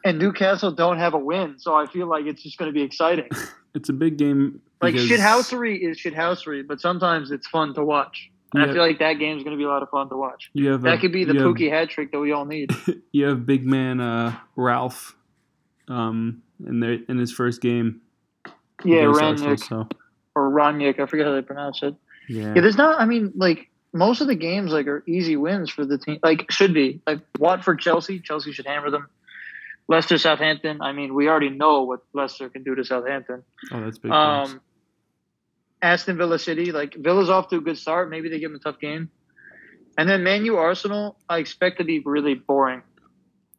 and Newcastle don't have a win, so I feel like it's just going to be exciting. It's a big game. Like shithousery is shithousery, but sometimes it's fun to watch. And Yeah. I feel like that game's going to be a lot of fun to watch. You have a, That could be the have- Pukki hat trick that we all need. You have big man uh, Ralph, um, in their in his first game. Yeah, Ranić So or Ranić, I forget how they pronounce it. yeah, Yeah, there's not. I mean, like most of the games like are easy wins for the team. Like should be like Watford, Chelsea. Chelsea should hammer them. Leicester, Southampton. I mean, we already know what Leicester can do to Southampton. oh that's big. Um, Aston Villa City, like Villa's off to a good start. Maybe they give them a tough game. And then Man U Arsenal, I expect to be really boring.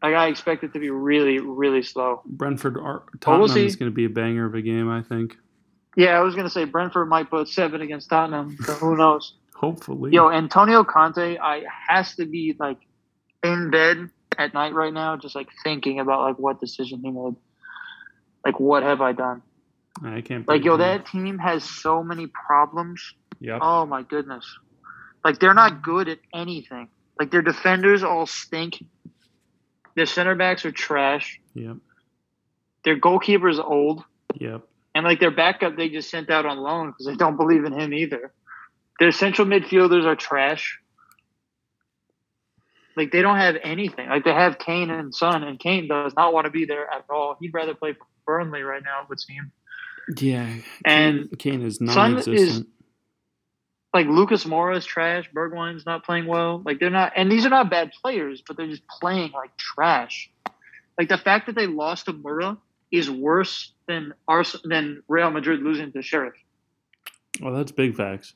Like I expect it to be really, really slow. Brentford Ar- we'll Tottenham is going to be a banger of a game. I think. Yeah, I was gonna say Brentford might put seven against Tottenham, so who knows? Hopefully. Yo, Antonio Conte, I has to be like in bed at night right now, just like thinking about like what decision he made. Like what have I done? I can't. Like yo, that team has so many problems. Yep. Oh my goodness. Like they're not good at anything. Like their defenders all stink. Their center backs are trash. Yep. Their goalkeeper is old. Yep. And like their backup they just sent out on loan because they don't believe in him either. Their central midfielders are trash. Like they don't have anything. Like they have Kane and Son, and Kane does not want to be there at all. He'd rather play for Burnley right now, it would seem. Yeah. And Kane, is non-existent. like Lucas Moura is trash. Bergwijn's not playing well. Like they're not, and these are not bad players, but they're just playing like trash. Like the fact that they lost to Mura is worse than Ars- than Real Madrid losing to Sheriff. well, that's big facts.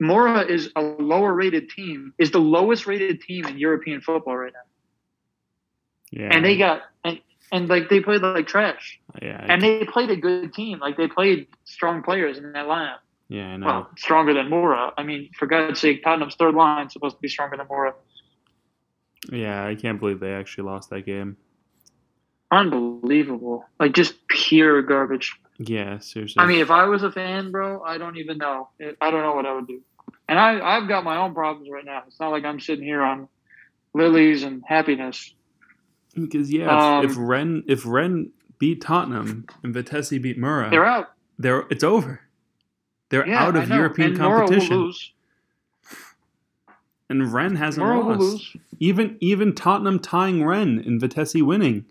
Mura is a lower rated team, is the lowest rated team in European football right now, Yeah. and they got and like they played like trash, Yeah. I and they played a good team. Like they played strong players in that lineup. yeah. I know. Well, stronger than Mura. I mean, for God's sake, Tottenham's third line is supposed to be stronger than Mura. yeah. I can't believe they actually lost that game. Unbelievable. Like just pure garbage. Yeah. Seriously. I mean, if I was a fan, bro, I don't even know. I don't know what I would do. And I, I've got my own problems right now. It's not like I'm sitting here on lilies and happiness. Because yeah, if, if um, Rennes if Rennes beat Tottenham and Vitesse beat Mura, They're out. they're it's over. They're Yeah, out of. European and competition, and Rennes hasn't will lost. Even even Tottenham tying Rennes and Vitesse winning,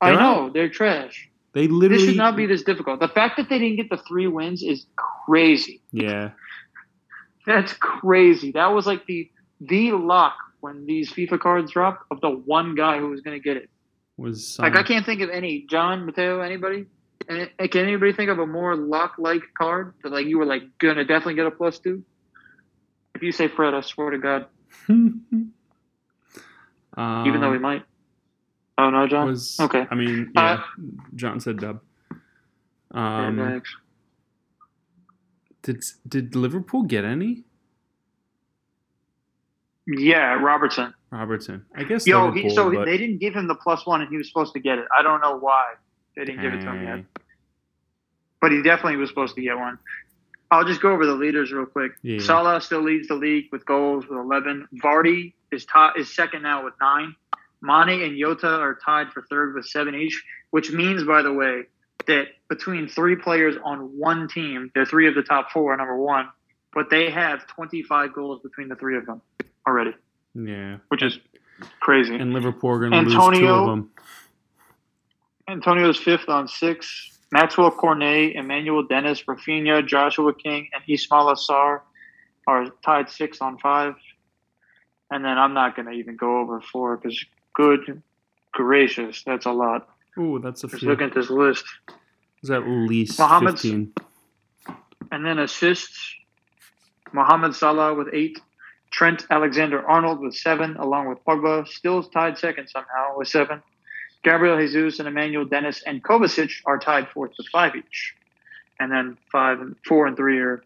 I They're know. They're trash. they literally This should not be this difficult. The fact that they didn't get the three wins is crazy. yeah That's crazy. That was like the the luck when these FIFA cards drop of the one guy who was going to get it. was Like um, I can't think of any. John Mateo, anybody? And can anybody think of a more lock like card that like you were like gonna definitely get a plus two? If you say Fred, I swear to God, um, even though we might. Oh no, John. was Okay. I mean Uh, yeah, John said dub. Um, did did Liverpool get any? Yeah, Robertson. Robertson, I guess. Yo, he, so but, they didn't give him the plus one, and he was supposed to get it. I don't know why they didn't give it to him yet, but he definitely was supposed to get one. I'll just go over the leaders real quick. Yeah. Salah still leads the league with goals with 11. Vardy is top, is second now with nine. Mane and Jota are tied for third with seven each, which means, by the way, that between three players on one team, they're three of the top four, number one, but they have 25 goals between the three of them already, Yeah, which is crazy. and Liverpool are going to lose two Antonio- of them. Antonio's fifth on six. Maxwell Cornet, Emmanuel Dennis, Rafinha, Joshua King, and Ismaila Sarr are tied six on five. And then I'm not going to even go over four because good gracious, that's a lot. Ooh, that's a Just few. look at this list. Is at least Mohammed's- 15. And then assists, Mohamed Salah with eight, Trent Alexander Arnold with seven, along with Pogba, still tied second somehow with seven. Gabriel Jesus and Emmanuel Dennis and Kovacic are tied fourth with five each. And then five and four and three are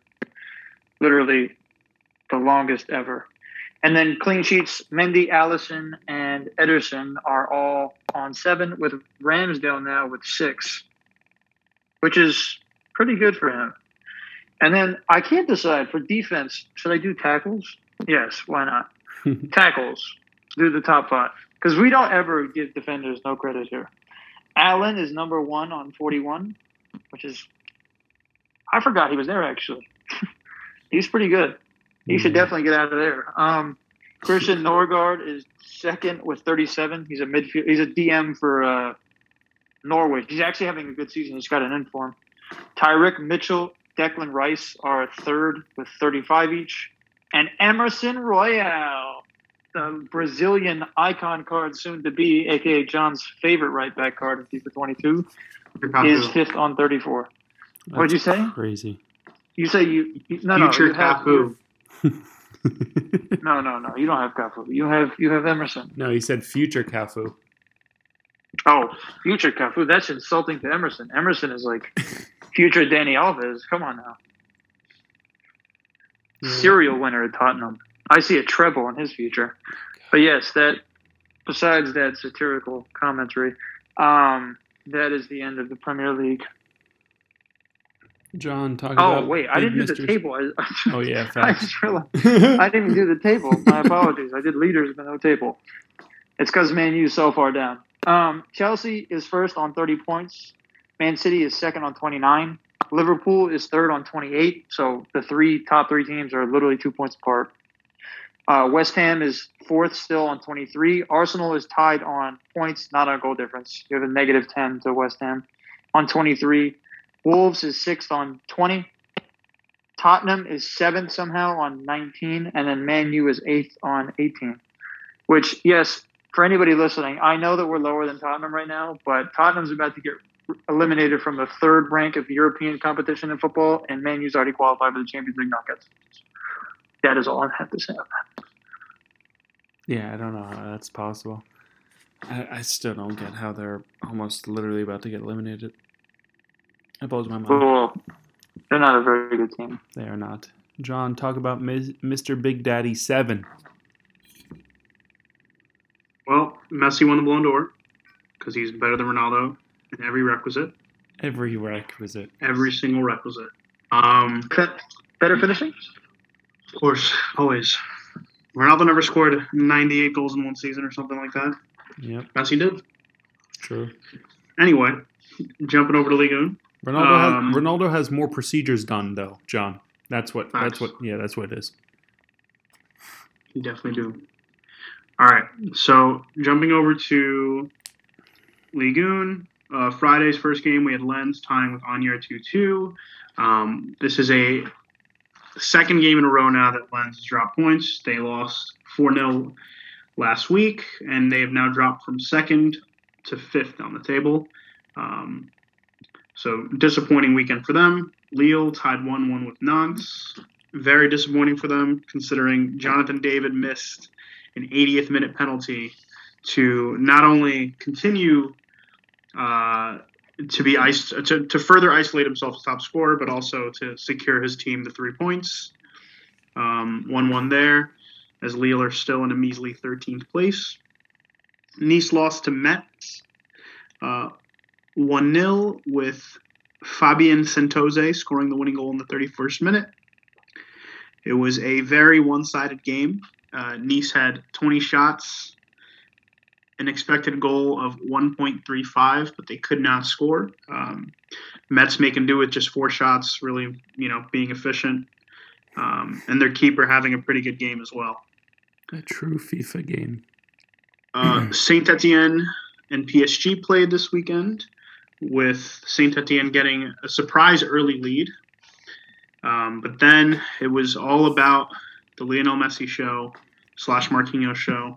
literally the longest ever. And then clean sheets, Mendy, Alisson, and Ederson are all on seven, with Ramsdale now with six, which is pretty good for him. And then I can't decide for defense. Should I do tackles? Yes, why not? tackles. Do the top five because we don't ever give defenders no credit here. Allen is number one on forty-one, which is I forgot he was there actually. He's pretty good. He should definitely get out of there. Um, Christian Norgard is second with thirty-seven. He's a midfield. He's a DM for uh, Norwich. He's actually having a good season. He's got an inform. Tyrick Mitchell, Declan Rice are third with 35 each. And Emerson Royal, the Brazilian icon card soon to be, aka John's favorite right back card in FIFA 22, is fifth on 34. What'd you That's say? Crazy. You say you, you no no Future you have- Cafu. no no no you don't have Cafu you have you have Emerson no, he said future Cafu. oh future Cafu that's insulting to Emerson Emerson is like future Dani Alves come on now serial winner at Tottenham. I see a treble in his future. But yes, that besides that satirical commentary, um, that is the end of the Premier League. John, talk Oh about. wait, I didn't do the table. I, Oh, yeah, I just realized I didn't do the table. My apologies. I did leaders but no table. It's because Man U's so far down. Um, Chelsea is first on 30 points. Man City is second on 29. Liverpool is third on 28. So the three top three teams are literally two points apart. Uh, West Ham is fourth still on 23. Arsenal is tied on points, not on goal difference. You have a negative 10 to West Ham on 23. Wolves is sixth on 20. Tottenham is seventh somehow on 19, and then Man U is eighth on 18. Which, yes, for anybody listening, I know that we're lower than Tottenham right now, but Tottenham's about to get eliminated from the third rank of European competition in football, and Man U's already qualified for the Champions League knockouts. That is all I have to say on that. Yeah, I don't know how that's possible. I, I still don't get how they're almost literally about to get eliminated. That blows my mind. Well, they're not a very good team. They are not. John, talk about Ms- Mr. Big Daddy 7. Well, Messi won the Ballon d'Or because he's better than Ronaldo in every requisite, Every requisite. every single requisite. Um, Better finishing? of course, always. Ronaldo never scored 98 goals in one season or something like that. Yep, Messi did. true. Anyway, jumping over to Ligue 1. Ronaldo, Um, has, Ronaldo has more procedures done, though, John. That's what. That's what. Yeah, that's what it is. You definitely do. All right. So jumping over to Ligue 1, uh, Friday's first game, we had Lens tying with Angers 2 2. Um, this is a second game in a row now that Lens has dropped points. They lost 4 0 last week, and they have now dropped from second to fifth on the table. Um, so disappointing weekend for them. Lille tied 1 1 with Nantes very disappointing for them, considering Jonathan David missed an 80th minute penalty to not only continue uh, to be to, to further isolate himself as top scorer, but also to secure his team the three points. Um, one one there, as Lille are still in a measly 13th place. Nice lost to Metz, uh, one 0 with Fabien Centonze scoring the winning goal in the 31st minute. It was a very one sided game. Uh, nice had 20 shots, an expected goal of 1.35, but they could not score. Um, Metz making do with just four shots, really, you know, being efficient. Um, and their keeper having a pretty good game as well. A true FIFA game. Uh, Saint Etienne and PSG played this weekend, with Saint Etienne getting a surprise early lead. Um, but then it was all about the Lionel Messi show slash Marquinhos show.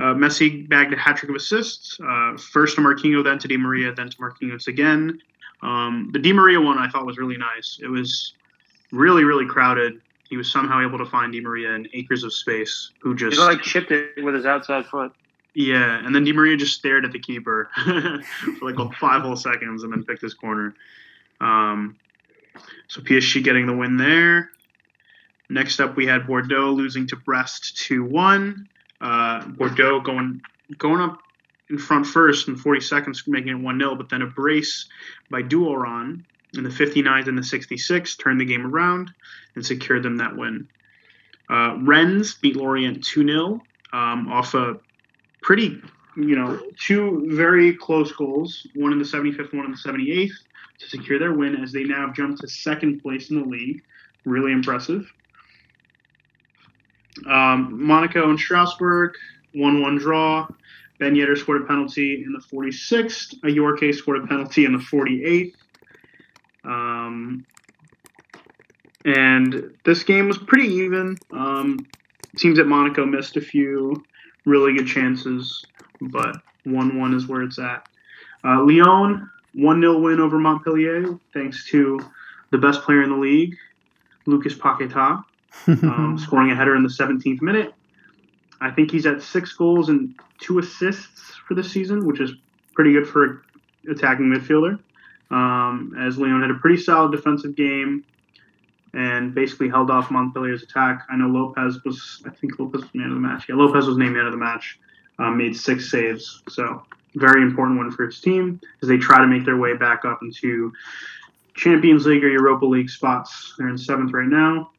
Uh, Messi bagged a hat trick of assists. Uh, first to Marquinhos, then to Di Maria, then to Marquinhos again. Um, the Di Maria one I thought was really nice. It was really, really crowded. He was somehow able to find Di Maria in acres of space, who He just like chipped it with his outside foot. yeah, and then Di Maria just stared at the keeper for like five whole seconds and then picked his corner. Um, so PSG getting the win there. Next up, we had Bordeaux losing to Brest 2 1. Uh, Bordeaux going going up in front first in 40 seconds, making it 1 0, but then a brace by Duoran in the 59th and the 66th turned the game around and secured them that win. Uh, Rennes beat Lorient 2 0 um, off a pretty, you know, two very close goals, one in the 75th, one in the 78th, to secure their win as they now have jumped to second place in the league. Really impressive. Um, Monaco and Strasbourg, 1 1 draw. Ben Yedder scored a penalty in the 46th. Ajorque scored a penalty in the 48th. Um, and this game was pretty even. Um, teams at Monaco missed a few really good chances, but 1 1 is where it's at. Uh, Lyon, 1 0 win over Montpellier, thanks to the best player in the league, Lucas Paqueta, um, scoring a header in the 17th minute. I think he's at six goals and two assists for this season, which is pretty good for an attacking midfielder. Um, as Lyon had a pretty solid defensive game and basically held off Montpellier's attack. I know Lopez was, I think Lopez was man of the match. Yeah, Lopez was named man of the match. Um, made six saves, so very important one for his team as they try to make their way back up into Champions League or Europa League spots. They're in seventh right now.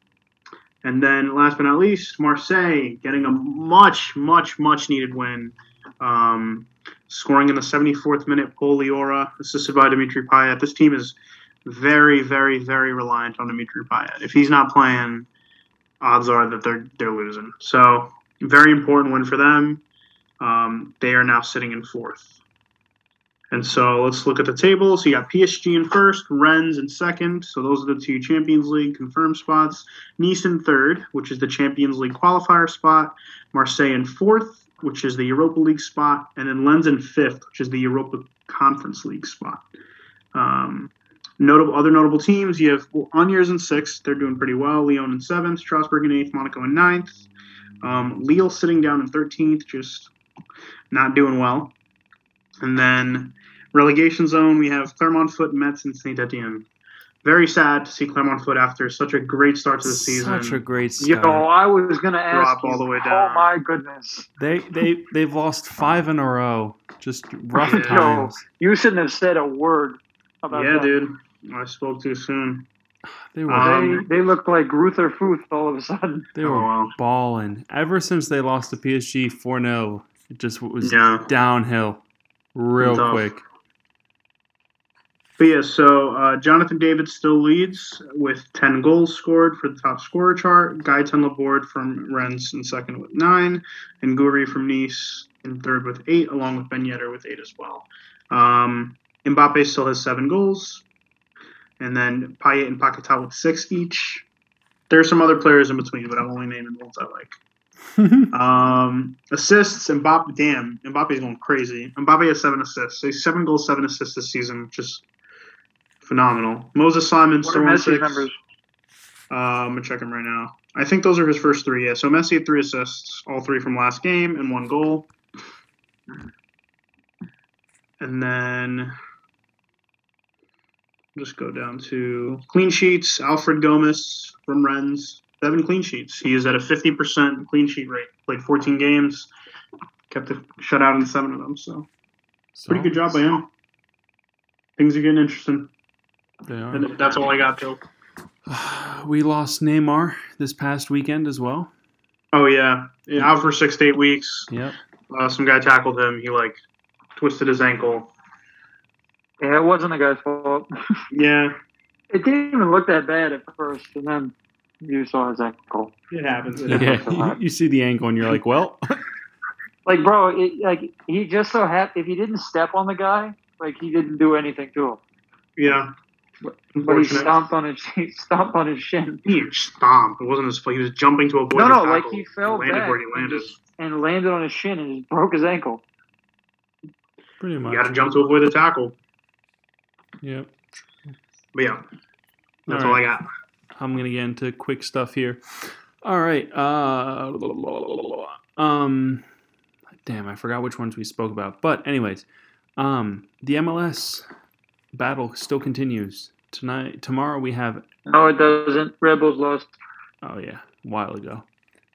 And then, last but not least, Marseille getting a much, much, much needed win, um, scoring in the 74th minute. Pol Lirola, assisted by Dimitri Payet. This team is very, very, very reliant on Dimitri Payet. If he's not playing, odds are that they're they're losing. So, very important win for them. Um, they are now sitting in fourth. And so let's look at the table. So you got PSG in first, Rennes in second. So those are the two Champions League confirmed spots. Nice in third, which is the Champions League qualifier spot. Marseille in fourth, which is the Europa League spot. And then Lens in fifth, which is the Europa Conference League spot. Um, notable other notable teams. You have well, Oniers in sixth. They're doing pretty well. Lyon in seventh. Strasbourg in eighth. Monaco in ninth. Um, Lille sitting down in thirteenth, just not doing well. And then relegation zone, we have Clermont Foot, Metz, and Saint Etienne. Very sad to see Clermont Foot after such a great start to the season. Such a great start. Yo, start. I was gonna ask Drop all the way down. Oh my goodness! They they they've lost five in a row. Just rough Yo. times. You shouldn't have said a word about yeah, that. dude. I spoke too soon. They were Um, They, they looked like Greuther Fürth all of a sudden. they Oh, were wow. balling ever since they lost to PSG four 0 It just was Yeah. downhill real Tough. quick. But yeah, so uh, Jonathan David still leads with 10 goals scored for the top scorer chart. Gaetan Laborde from Rennes in second with nine, and Gouiri from Nice in third with eight, along with Ben Yedder with eight as well. Um, Mbappe still has seven goals, and then Payet and Paquetá with six each. There are some other players in between, but I'm only naming the ones I like. Um, assists, Mbappe, damn, Mbappe's going crazy. Mbappe has seven assists. So he's seven goals, seven assists this season, which is phenomenal. Moses Simon What are Messi's six. numbers? Uh, I'm gonna check him right now. I think those are his first three. Yeah, so Messi had three assists, all three from last game, and one goal. And then just go down to clean sheets. Alfred Gomis from Rennes, seven clean sheets. He is at a 50% clean sheet rate. Played 14 games, kept a shutout in seven of them. So pretty good job by him. Things are getting interesting. They are. And that's all I got, Joe. We lost Neymar this past weekend as well. Oh yeah, yeah out for six to eight weeks. Yep. Uh, some guy tackled him. He like twisted his ankle. Yeah, it wasn't the guy's fault. Yeah, It didn't even look that bad at first, and then you saw his ankle. it happens. It Yeah. happens. Yeah, you, you see the ankle, and you're like, well, Like, bro, it, like he just so happened if he didn't step on the guy, like he didn't do anything to him, Yeah. But he stomped on his he stomped on his shin. He stomped. It wasn't his fault. He was jumping to avoid. No, the no, like he fell landed back where he and landed. just and landed on his shin and just broke his ankle. Pretty much. You got to jump to avoid the tackle. Yep. But yeah, that's All all, right. I got. I'm gonna get into quick stuff here. All right. Uh, um, damn, I forgot which ones we spoke about. But anyways, um, the MLS battle still continues tonight. Tomorrow we have. No, it doesn't. Rebels lost. Oh yeah, a while ago.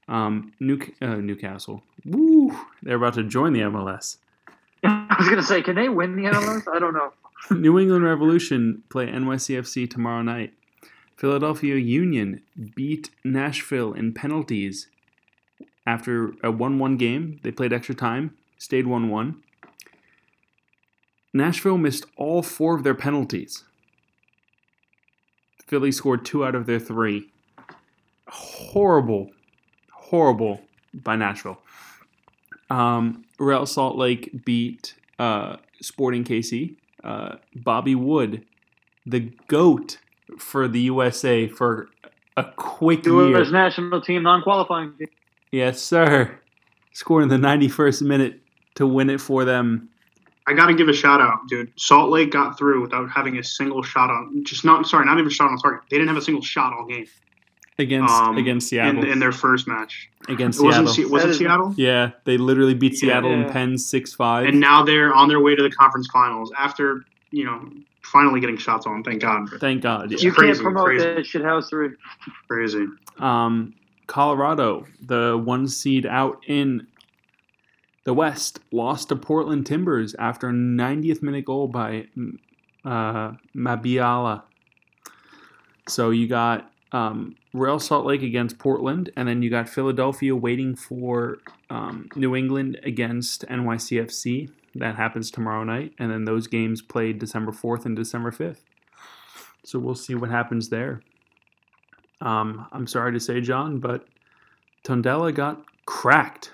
Um, New uh, Newcastle. Woo! They're about to join the MLS. I was gonna say, can they win the MLS? I don't know. New England Revolution play NYCFC tomorrow night. Philadelphia Union beat Nashville in penalties after a 1 1 game. They played extra time, stayed 1 1. Nashville missed all four of their penalties. Philly scored two out of their three. Horrible, horrible by Nashville. Um, Real Salt Lake beat uh, Sporting KC. Uh, Bobby Wood, the GOAT for the USA for a quick year. U.S. national team non-qualifying. Yes, sir. Scored in the 91st minute to win it for them. I got to give a shout out, dude. Salt Lake got through without having a single shot on. Just not sorry, not even a shot on target. They didn't have a single shot all game. Against Um, against Seattle. in, in their first match. against It wasn't Seattle. Was That it is- Seattle? yeah, they literally beat Yeah. Seattle in Penn six five. And now they're on their way to the conference finals after you know finally getting shots on. Thank God. Thank God. You Yeah. can't promote crazy. that shit house three. Crazy. Um, Colorado, the one seed out in the West, lost to Portland Timbers after a 90th minute goal by uh, Mabiala. So you got um, Real Salt Lake against Portland, and then you got Philadelphia waiting for um, New England against NYCFC. That happens tomorrow night, and then those games played December 4th and December 5th. So we'll see what happens there. Um, I'm sorry to say, John, but Tondela got cracked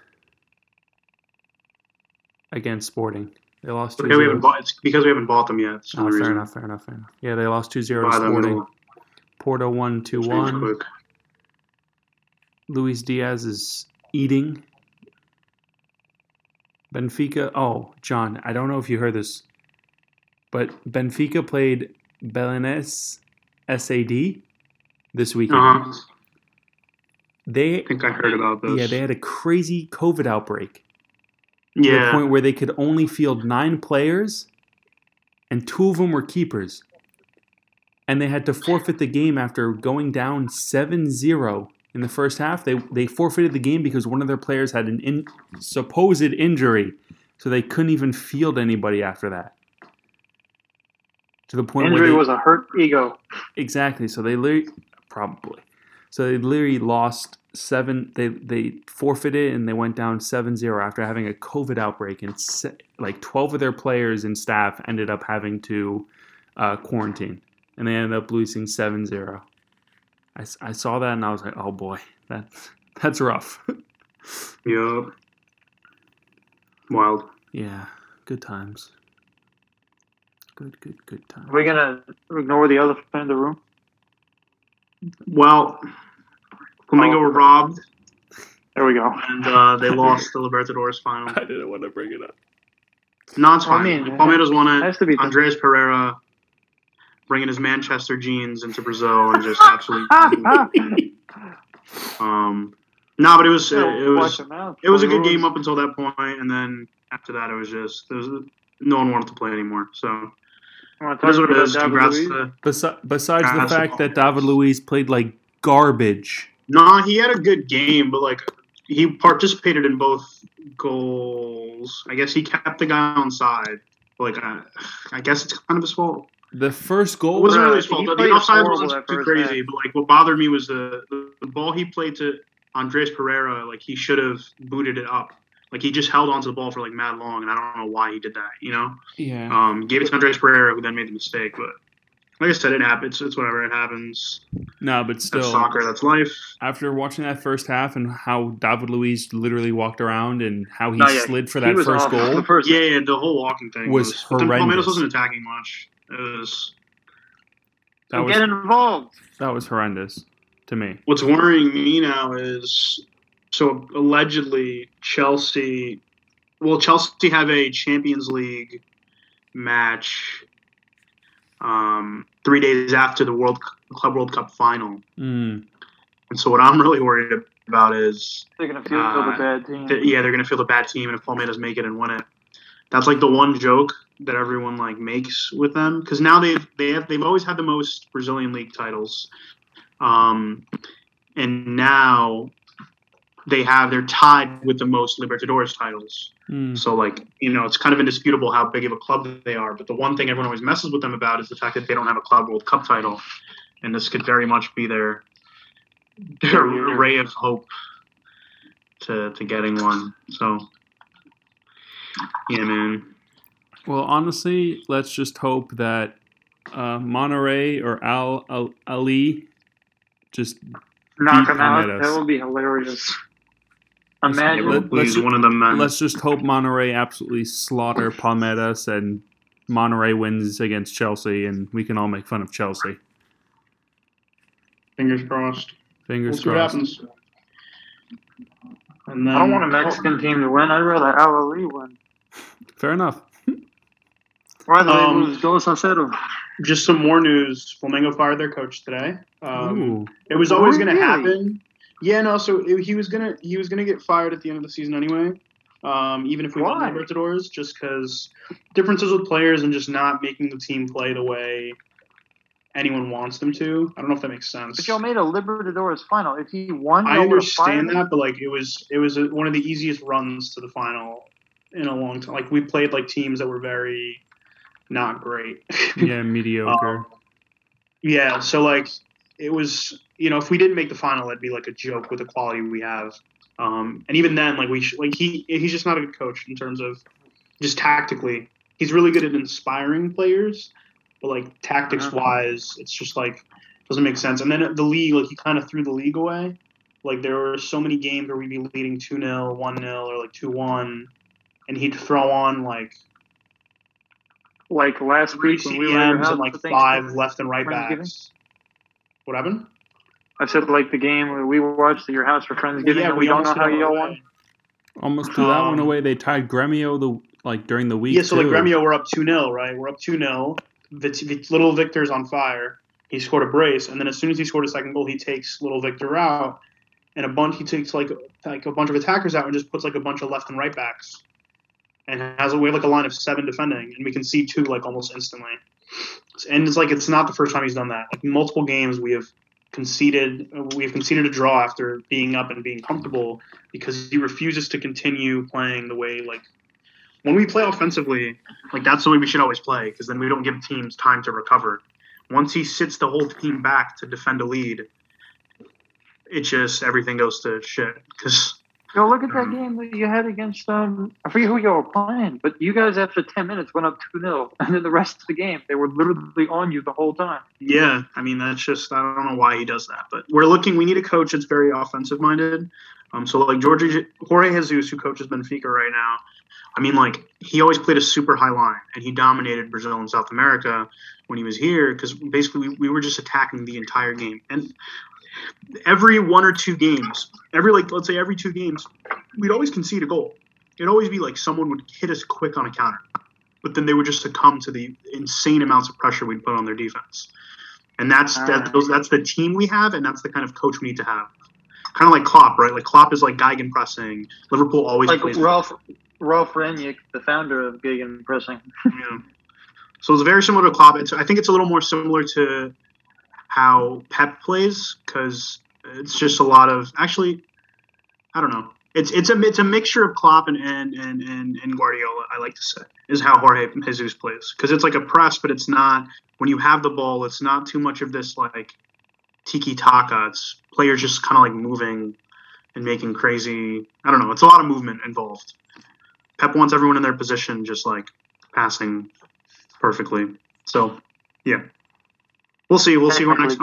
against Sporting. They lost 2 Okay, we haven't bought. It's because we haven't bought them yet. Oh, reason. fair enough, fair enough, fair enough. Yeah, they lost 2 0 to Sporting. Porto won 2 we'll change 1. Luis Diaz is eating. Benfica. Oh, John, I don't know if you heard this, but Benfica played Belenenses SAD this weekend. Uh-huh. They I think I heard about this. yeah, they had a crazy COVID outbreak to the point where they could only field nine players, and two of them were keepers. And they had to forfeit the game after going down 7-0 in the first half. They they forfeited the game because one of their players had an in, supposed injury, so they couldn't even field anybody after that. To the point Injury where they, was a hurt ego. Exactly. So they literally probably. So they literally lost seven. They they forfeited and they went down 7-0 after having a COVID outbreak, and se- like twelve of their players and staff ended up having to uh, quarantine, and they ended up losing 7-0. I saw that and I was like, oh boy, that's that's rough. Yup. Wild. yeah, good times. Good, good, good times. Are we gonna ignore the elephant in the room? Well, Flamengo Oh. were robbed, There we go. and uh, they lost the Libertadores final. I didn't want to bring it up. No, it's Well, I fine. mean, Palmeiras won it. Has to be. Andreas Pereira bringing his Manchester jeans into Brazil and just absolutely. um, no, but it was it, it was it was a good game up until that point, and then after that, it was just there was, no one wanted to play anymore. So it is what it is. Congrats to. Besi- besides the fact that David Luiz played like garbage. Nah, he had a good game, but like he participated in both goals. I guess he kept the guy on side. Like uh, I guess it's kind of his fault. The first It goal, wasn't really his he fault. The, played the offside wasn't too crazy, half. but like what bothered me was the, the the ball he played to Andreas Pereira. Like he should have booted it up. Like he just held onto the ball for like mad long, and I don't know why he did that. You know, yeah, um, gave it to Andreas Pereira, who then made the mistake. But like I said, it happens. It's whatever. It happens. no, but That's still, soccer. That's life. after watching that first half and how David Luiz literally walked around and how he No, yeah, slid for that first awful. goal, The first Yeah, yeah, the whole walking thing Was was. but then Palmeiras horrendous. wasn't attacking much. It was. that was get involved. that was horrendous to me. What's worrying me now is so allegedly Chelsea, well, Chelsea have a Champions League match um, three days after the World Club World Cup final. Mm. And so what I'm really worried about is, They're gonna feel Uh, the bad team. that, yeah, they're gonna feel the bad team, and if Palmeiras make it and win it, that's like the one joke that everyone like makes with them because now they've they have they've always had the most Brazilian league titles, um, and now they have they're tied with the most Libertadores titles. Mm. So like you know, it's kind of indisputable how big of a club they are. But the one thing everyone always messes with them about is the fact that they don't have a Club World Cup title, and this could very much be their their ray of hope to to getting one. So yeah, man. Well, honestly, let's just hope that uh, Monterrey or Al, Al Ahly just Knock them out. That would be hilarious. Yeah, Imagine. let- let's He's ju- one of them men. let's just hope Monterrey absolutely slaughter Palmeiras and Monterrey wins against Chelsea, and we can all make fun of Chelsea. Fingers crossed. We'll Fingers see what crossed. happens. And then, I don't want a Mexican team to win. I'd rather Al Ahly win. Fair enough. Why do Um, they lose dos a? Just some more news. Flamengo fired their coach today. Um, It was always going to happen. Yeah, no. So it, he was gonna he was gonna get fired at the end of the season anyway. Um, even if we won Why? the Libertadores, just because differences with players and just not making the team play the way anyone wants them to. I don't know if that makes sense. But y'all made a Libertadores final. If he won, I y'all would've fired understand him. that, but like it was it was a, one of the easiest runs to the final in a long time. Like we played like teams that were very not great. Yeah, mediocre. Um, yeah, so like it was, you know, if we didn't make the final, it'd be like a joke with the quality we have. Um, and even then, like we sh- like he he's just not a good coach in terms of just tactically. He's really good at inspiring players, but like tactics Uh-huh. wise, it's just like doesn't make sense. And then the league, like he kind of threw the league away. Like there were so many games where we'd be leading 2 0, 1 0, or like 2 1, and he'd throw on like Like last three week when we were at CMs and like five left and right backs. What happened? I said like the game where we watched at your house for Friendsgiving, yeah, and we, don't know how y'all away. won. Almost threw that one Um, away. They tied Gremio the like during the week. Yeah, so like. Gremio, we're up 2 0, right? We're up 2 0. Vit- Vit- Little Victor's on fire. He scored a brace, and then as soon as he scored a second goal, he takes Little Victor out, and a bunch. He takes like like a bunch of attackers out and just puts like a bunch of left and right backs, and has a we have like a line of seven defending, and we can see two like almost instantly. And it's like it's not the first time he's done that. Like multiple games, we have conceded we have conceded a draw after being up and being comfortable because he refuses to continue playing the way like when we play offensively, like that's the way we should always play because then we don't give teams time to recover. Once he sits the whole team back to defend a lead, it just everything goes to shit. Because Yo, look at that game that you had against um I forget who y'all were playing, but you guys after ten minutes went up two 0 and then the rest of the game they were literally on you the whole time. yeah, I mean that's just I don't know why he does that, but we're looking. We need a coach that's very offensive minded. Um, so like George Jorge Jesus, who coaches Benfica right now, I mean like he always played a super high line and he dominated Brazil and South America when he was here because basically we, we were just attacking the entire game and every one or two games, every like let's say every two games, we'd always concede a goal. It'd always be like someone would hit us quick on a counter, but then they would just succumb to the insane amounts of pressure we'd put on their defense. And that's Ah. that, those, that's the team we have, and that's the kind of coach we need to have. Kind of like Klopp, right? Like Klopp is like Gegen pressing. Liverpool always Like plays Ralph Ralph Rangnick, the founder of Gegen Pressing. Yeah. So it's very similar to Klopp. It's, I think it's a little more similar to how Pep plays because it's just a lot of actually, I don't know. It's it's a it's a mixture of Klopp and and and and, and Guardiola. I like to say is how Jorge Jesus plays because it's like a press, but it's not when you have the ball. It's not too much of this like tiki taka. It's players just kind of like moving and making crazy. I don't know. It's a lot of movement involved. Pep wants everyone in their position, just like passing perfectly. So, yeah, we'll see. We'll see what next.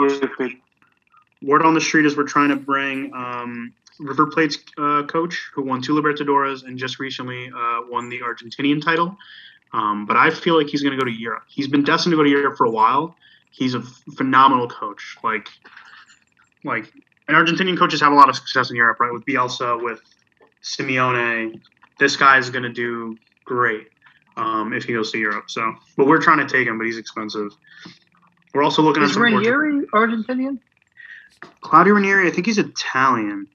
Word on the street is we're trying to bring um, River Plate's uh, coach, who won two Libertadores and just recently uh, won the Argentinian title. Um, but I feel like he's going to go to Europe. He's been destined to go to Europe for a while. He's a phenomenal coach. Like, like and Argentinian coaches have a lot of success in Europe, right? With Bielsa, with Simeone, this guy is going to do great um, if he goes to Europe. So, but we're trying to take him, but he's expensive. We're also looking at Is some Portuguese- Ranieri Argentinian? Claudio Ranieri. I think he's Italian.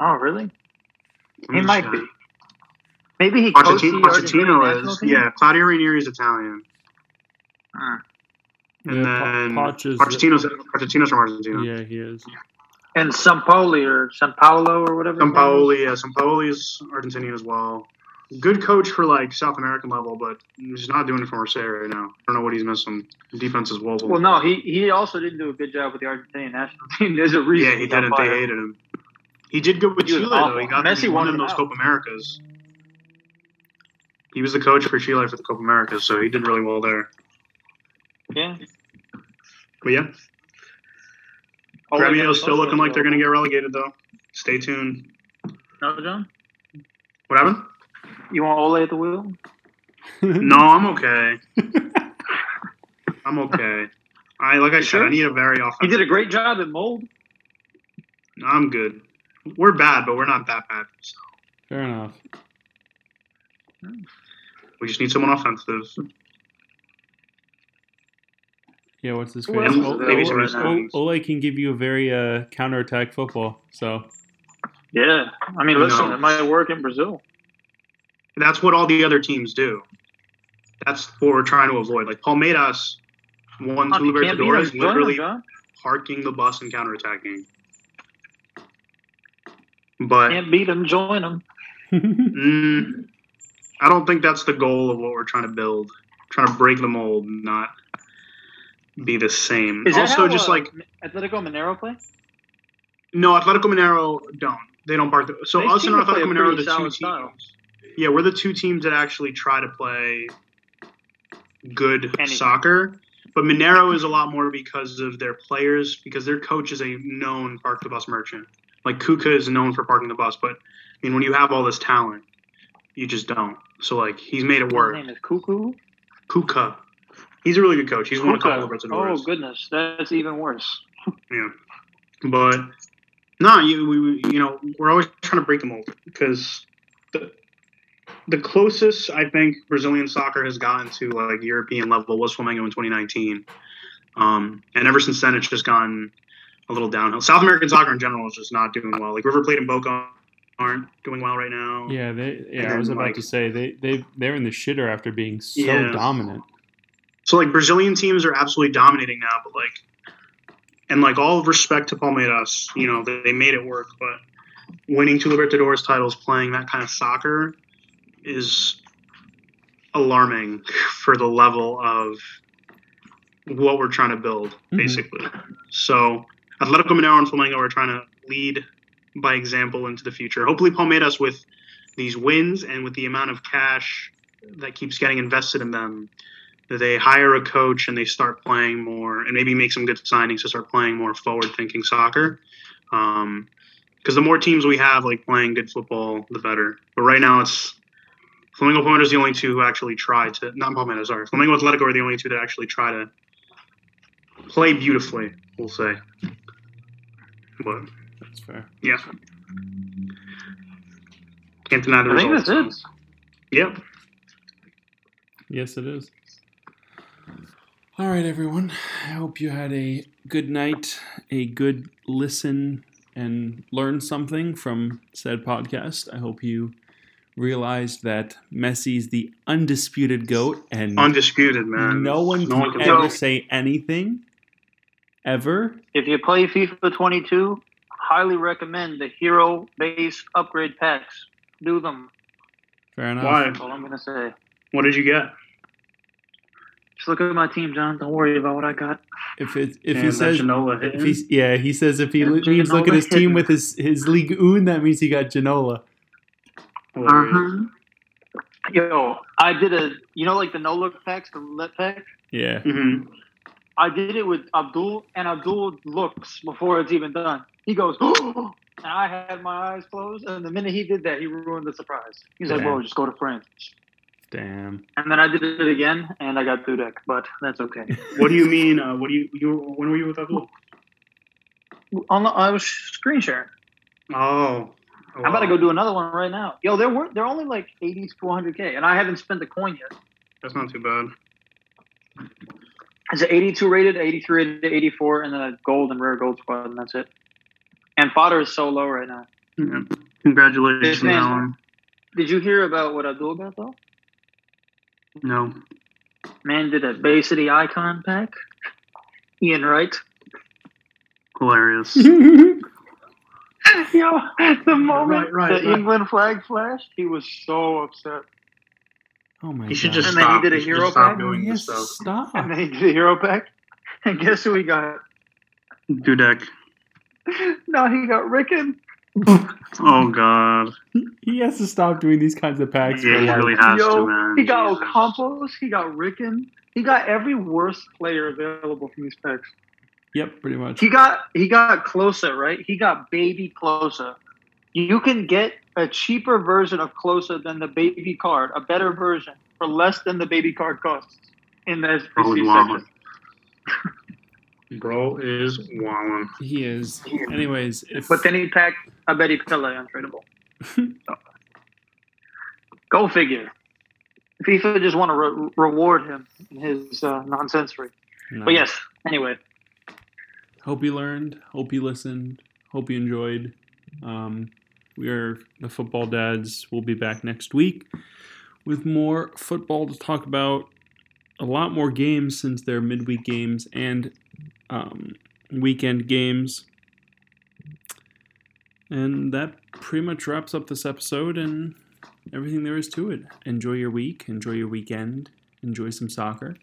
Oh, really? Let me He might check. be. Maybe he coached the Pochettino, Argentinian Pochettino is team? yeah. Claudio Ranieri is Italian, Hmm. and Yeah, then Po- Poch is- Pochettino's Pochettino's from Argentina. Yeah, he is. And Sampoli or San Paulo or whatever. his name is. Sampaoli, yeah, Sampaoli is Argentinian as well. Good coach for like South American level, but he's not doing it for Marseille right now. I don't know what he's missing. Defense is woeful. Well, no, he he also didn't do a good job with the Argentinian national team. There's a reason. yeah, he didn't. They hated him. He did good with He Chile though. He got Messi he won in those out. Copa Americas. He was the coach for Chile for the Copa Americas, so he did really well there. Yeah. But yeah, Oh, Gremio's still looking like they're going to to get relegated though. Stay tuned. No, John. What happened? You want Ole at the wheel? No, I'm okay. I'm okay. I like I said, sure? I need a very offensive. He did a great job at mold. I'm good. We're bad, but we're not that bad. So Fair enough. we just need someone offensive. Yeah, what's this? Who face? else is O- available maybe some right of now? these- O- Ole can give you a very uh, counterattack football. So Yeah, I mean, listen, No. it might work in Brazil. That's what all the other teams do. That's what we're trying to avoid. Like Palmeiras won If two you can't beat him, Libertadores, literally John. parking the bus and counterattacking. But Can't beat him, join them. mm, I don't think that's the goal of what we're trying to build. trying to break the mold, not be the same. Is that also, how, just uh, like Atletico Mineiro play? no, Atletico Mineiro don't. They don't park. The, so They us and to play a Atletico Mineiro are the two solid teams. style. Yeah, we're the two teams that actually try to play good Anything. soccer. But Mineiro is a lot more because of their players, because their coach is a known park the bus merchant. Like Cuca is known for parking the bus, but I mean, when you have all this talent, you just don't. So like, he's made it work. His name is Cuckoo. Cuca, he's a really good coach. He's won a couple Cuca. of Oh goodness, that's even worse. Yeah, but no, you we, we- you know we're always trying to break the mold because the the closest I think Brazilian soccer has gotten to like European level was Flamengo in 2019, um, and ever since then it's just gone a little downhill. South American soccer in general is just not doing well. Like River Plate and Boca aren't doing well right now. yeah, they. Yeah, And I was about like- to say they they they're in the shitter after being so Yeah. dominant. So like Brazilian teams are absolutely dominating now, but like, and like all respect to Palmeiras, you know they, they made it work, but winning two Libertadores titles, playing that kind of soccer, is alarming for the level of what we're trying to build, Mhm. basically. So Atletico Mineiro and Flamengo are trying to lead by example into the future. Hopefully, Palmeiras with these wins and with the amount of cash that keeps getting invested in them they hire a coach and they start playing more and maybe make some good signings to start playing more forward thinking soccer. Because the more teams we have like playing good football, the better. But right now it's Flamengo Palmeiras are the only two who actually try to not Palmeiras, sorry. Flamengo Atletico are the only two that actually try to play beautifully, we'll say. But That's fair. yeah. Can't deny the I think that's it. Yep. Yes, it is. All right, everyone. I hope you had a good night, a good listen, and learned something from said podcast. I hope you realized that Messi's the undisputed GOAT and Undisputed, man. no one No can one can ever say anything ever. If you play FIFA 22, highly recommend the hero base upgrade packs. Do them. Fair enough. Why? That's all I'm gonna say. What did you get? Just look at my team, John. Don't worry about what I got. If it if Damn, he says if he's yeah he says if he Yeah, leaves look at his Ginola team with his his league un that means he got Ginola. Hilarious. Uh-huh. Yo, I did a you know like the no look packs, the let pack. Yeah. Mhm. I did it with Abdul, and Abdul looks before it's even done. He goes, and I had my eyes closed, and the minute he did that, he ruined the surprise. He's like, Yeah. "Bro, just go to France." Damn. And then I did it again, and I got Dudek, but that's okay. What do you mean? Uh, what do you, you? When were you with Abdul? on the, I was screen sharing. Oh. I'm about to go do another one right now. Yo, they're wor- they're only like 80 to 100k, and I haven't spent a coin yet. That's not too bad. It's an 82 rated, 83 rated, 84, and then a gold and rare gold squad, and that's it. And fodder is so low right now. Yeah. Congratulations, man- Alan. Did you hear about what Abdul got though? No. Man did a Bay City icon pack. Ian Wright. Hilarious. Yo, the moment Right, right, the right. England flag flashed, he was so upset. Oh my You should god. just And then he stop. did a You should hero just stop pack? doing yes, this stuff. stop. And then he did a hero pack. And guess who he got? Dudek. No, he got Ricken. Oh God. He has to stop doing these kinds of packs. Yeah, he really has Yo, to, man. he got Jesus. Ocampos. He got Ricken. He got every worst player available from these packs. Yep, pretty much. He got he got Klose, right? He got baby Klose. You can get a cheaper version of Klose than the baby card, a better version for less than the baby card costs in the Bro is SBC section. Bro is wallin'. He is. Anyways, if But then he packed a Betty Pele untradeable. So, Go figure. FIFA just want to re- reward him in his uh, nonsensory. No. But yes, anyway, Hope you learned. Hope you listened. Hope you enjoyed. Um, we are the Football Dads. We'll be back next week with more football to talk about. A lot more games since they're midweek games and um, weekend games. And that pretty much wraps up this episode and everything there is to it. Enjoy your week. Enjoy your weekend. Enjoy some soccer.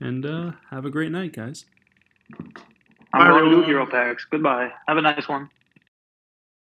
And uh, have a great night, guys. I'm going to hero packs. Goodbye. Have a nice one.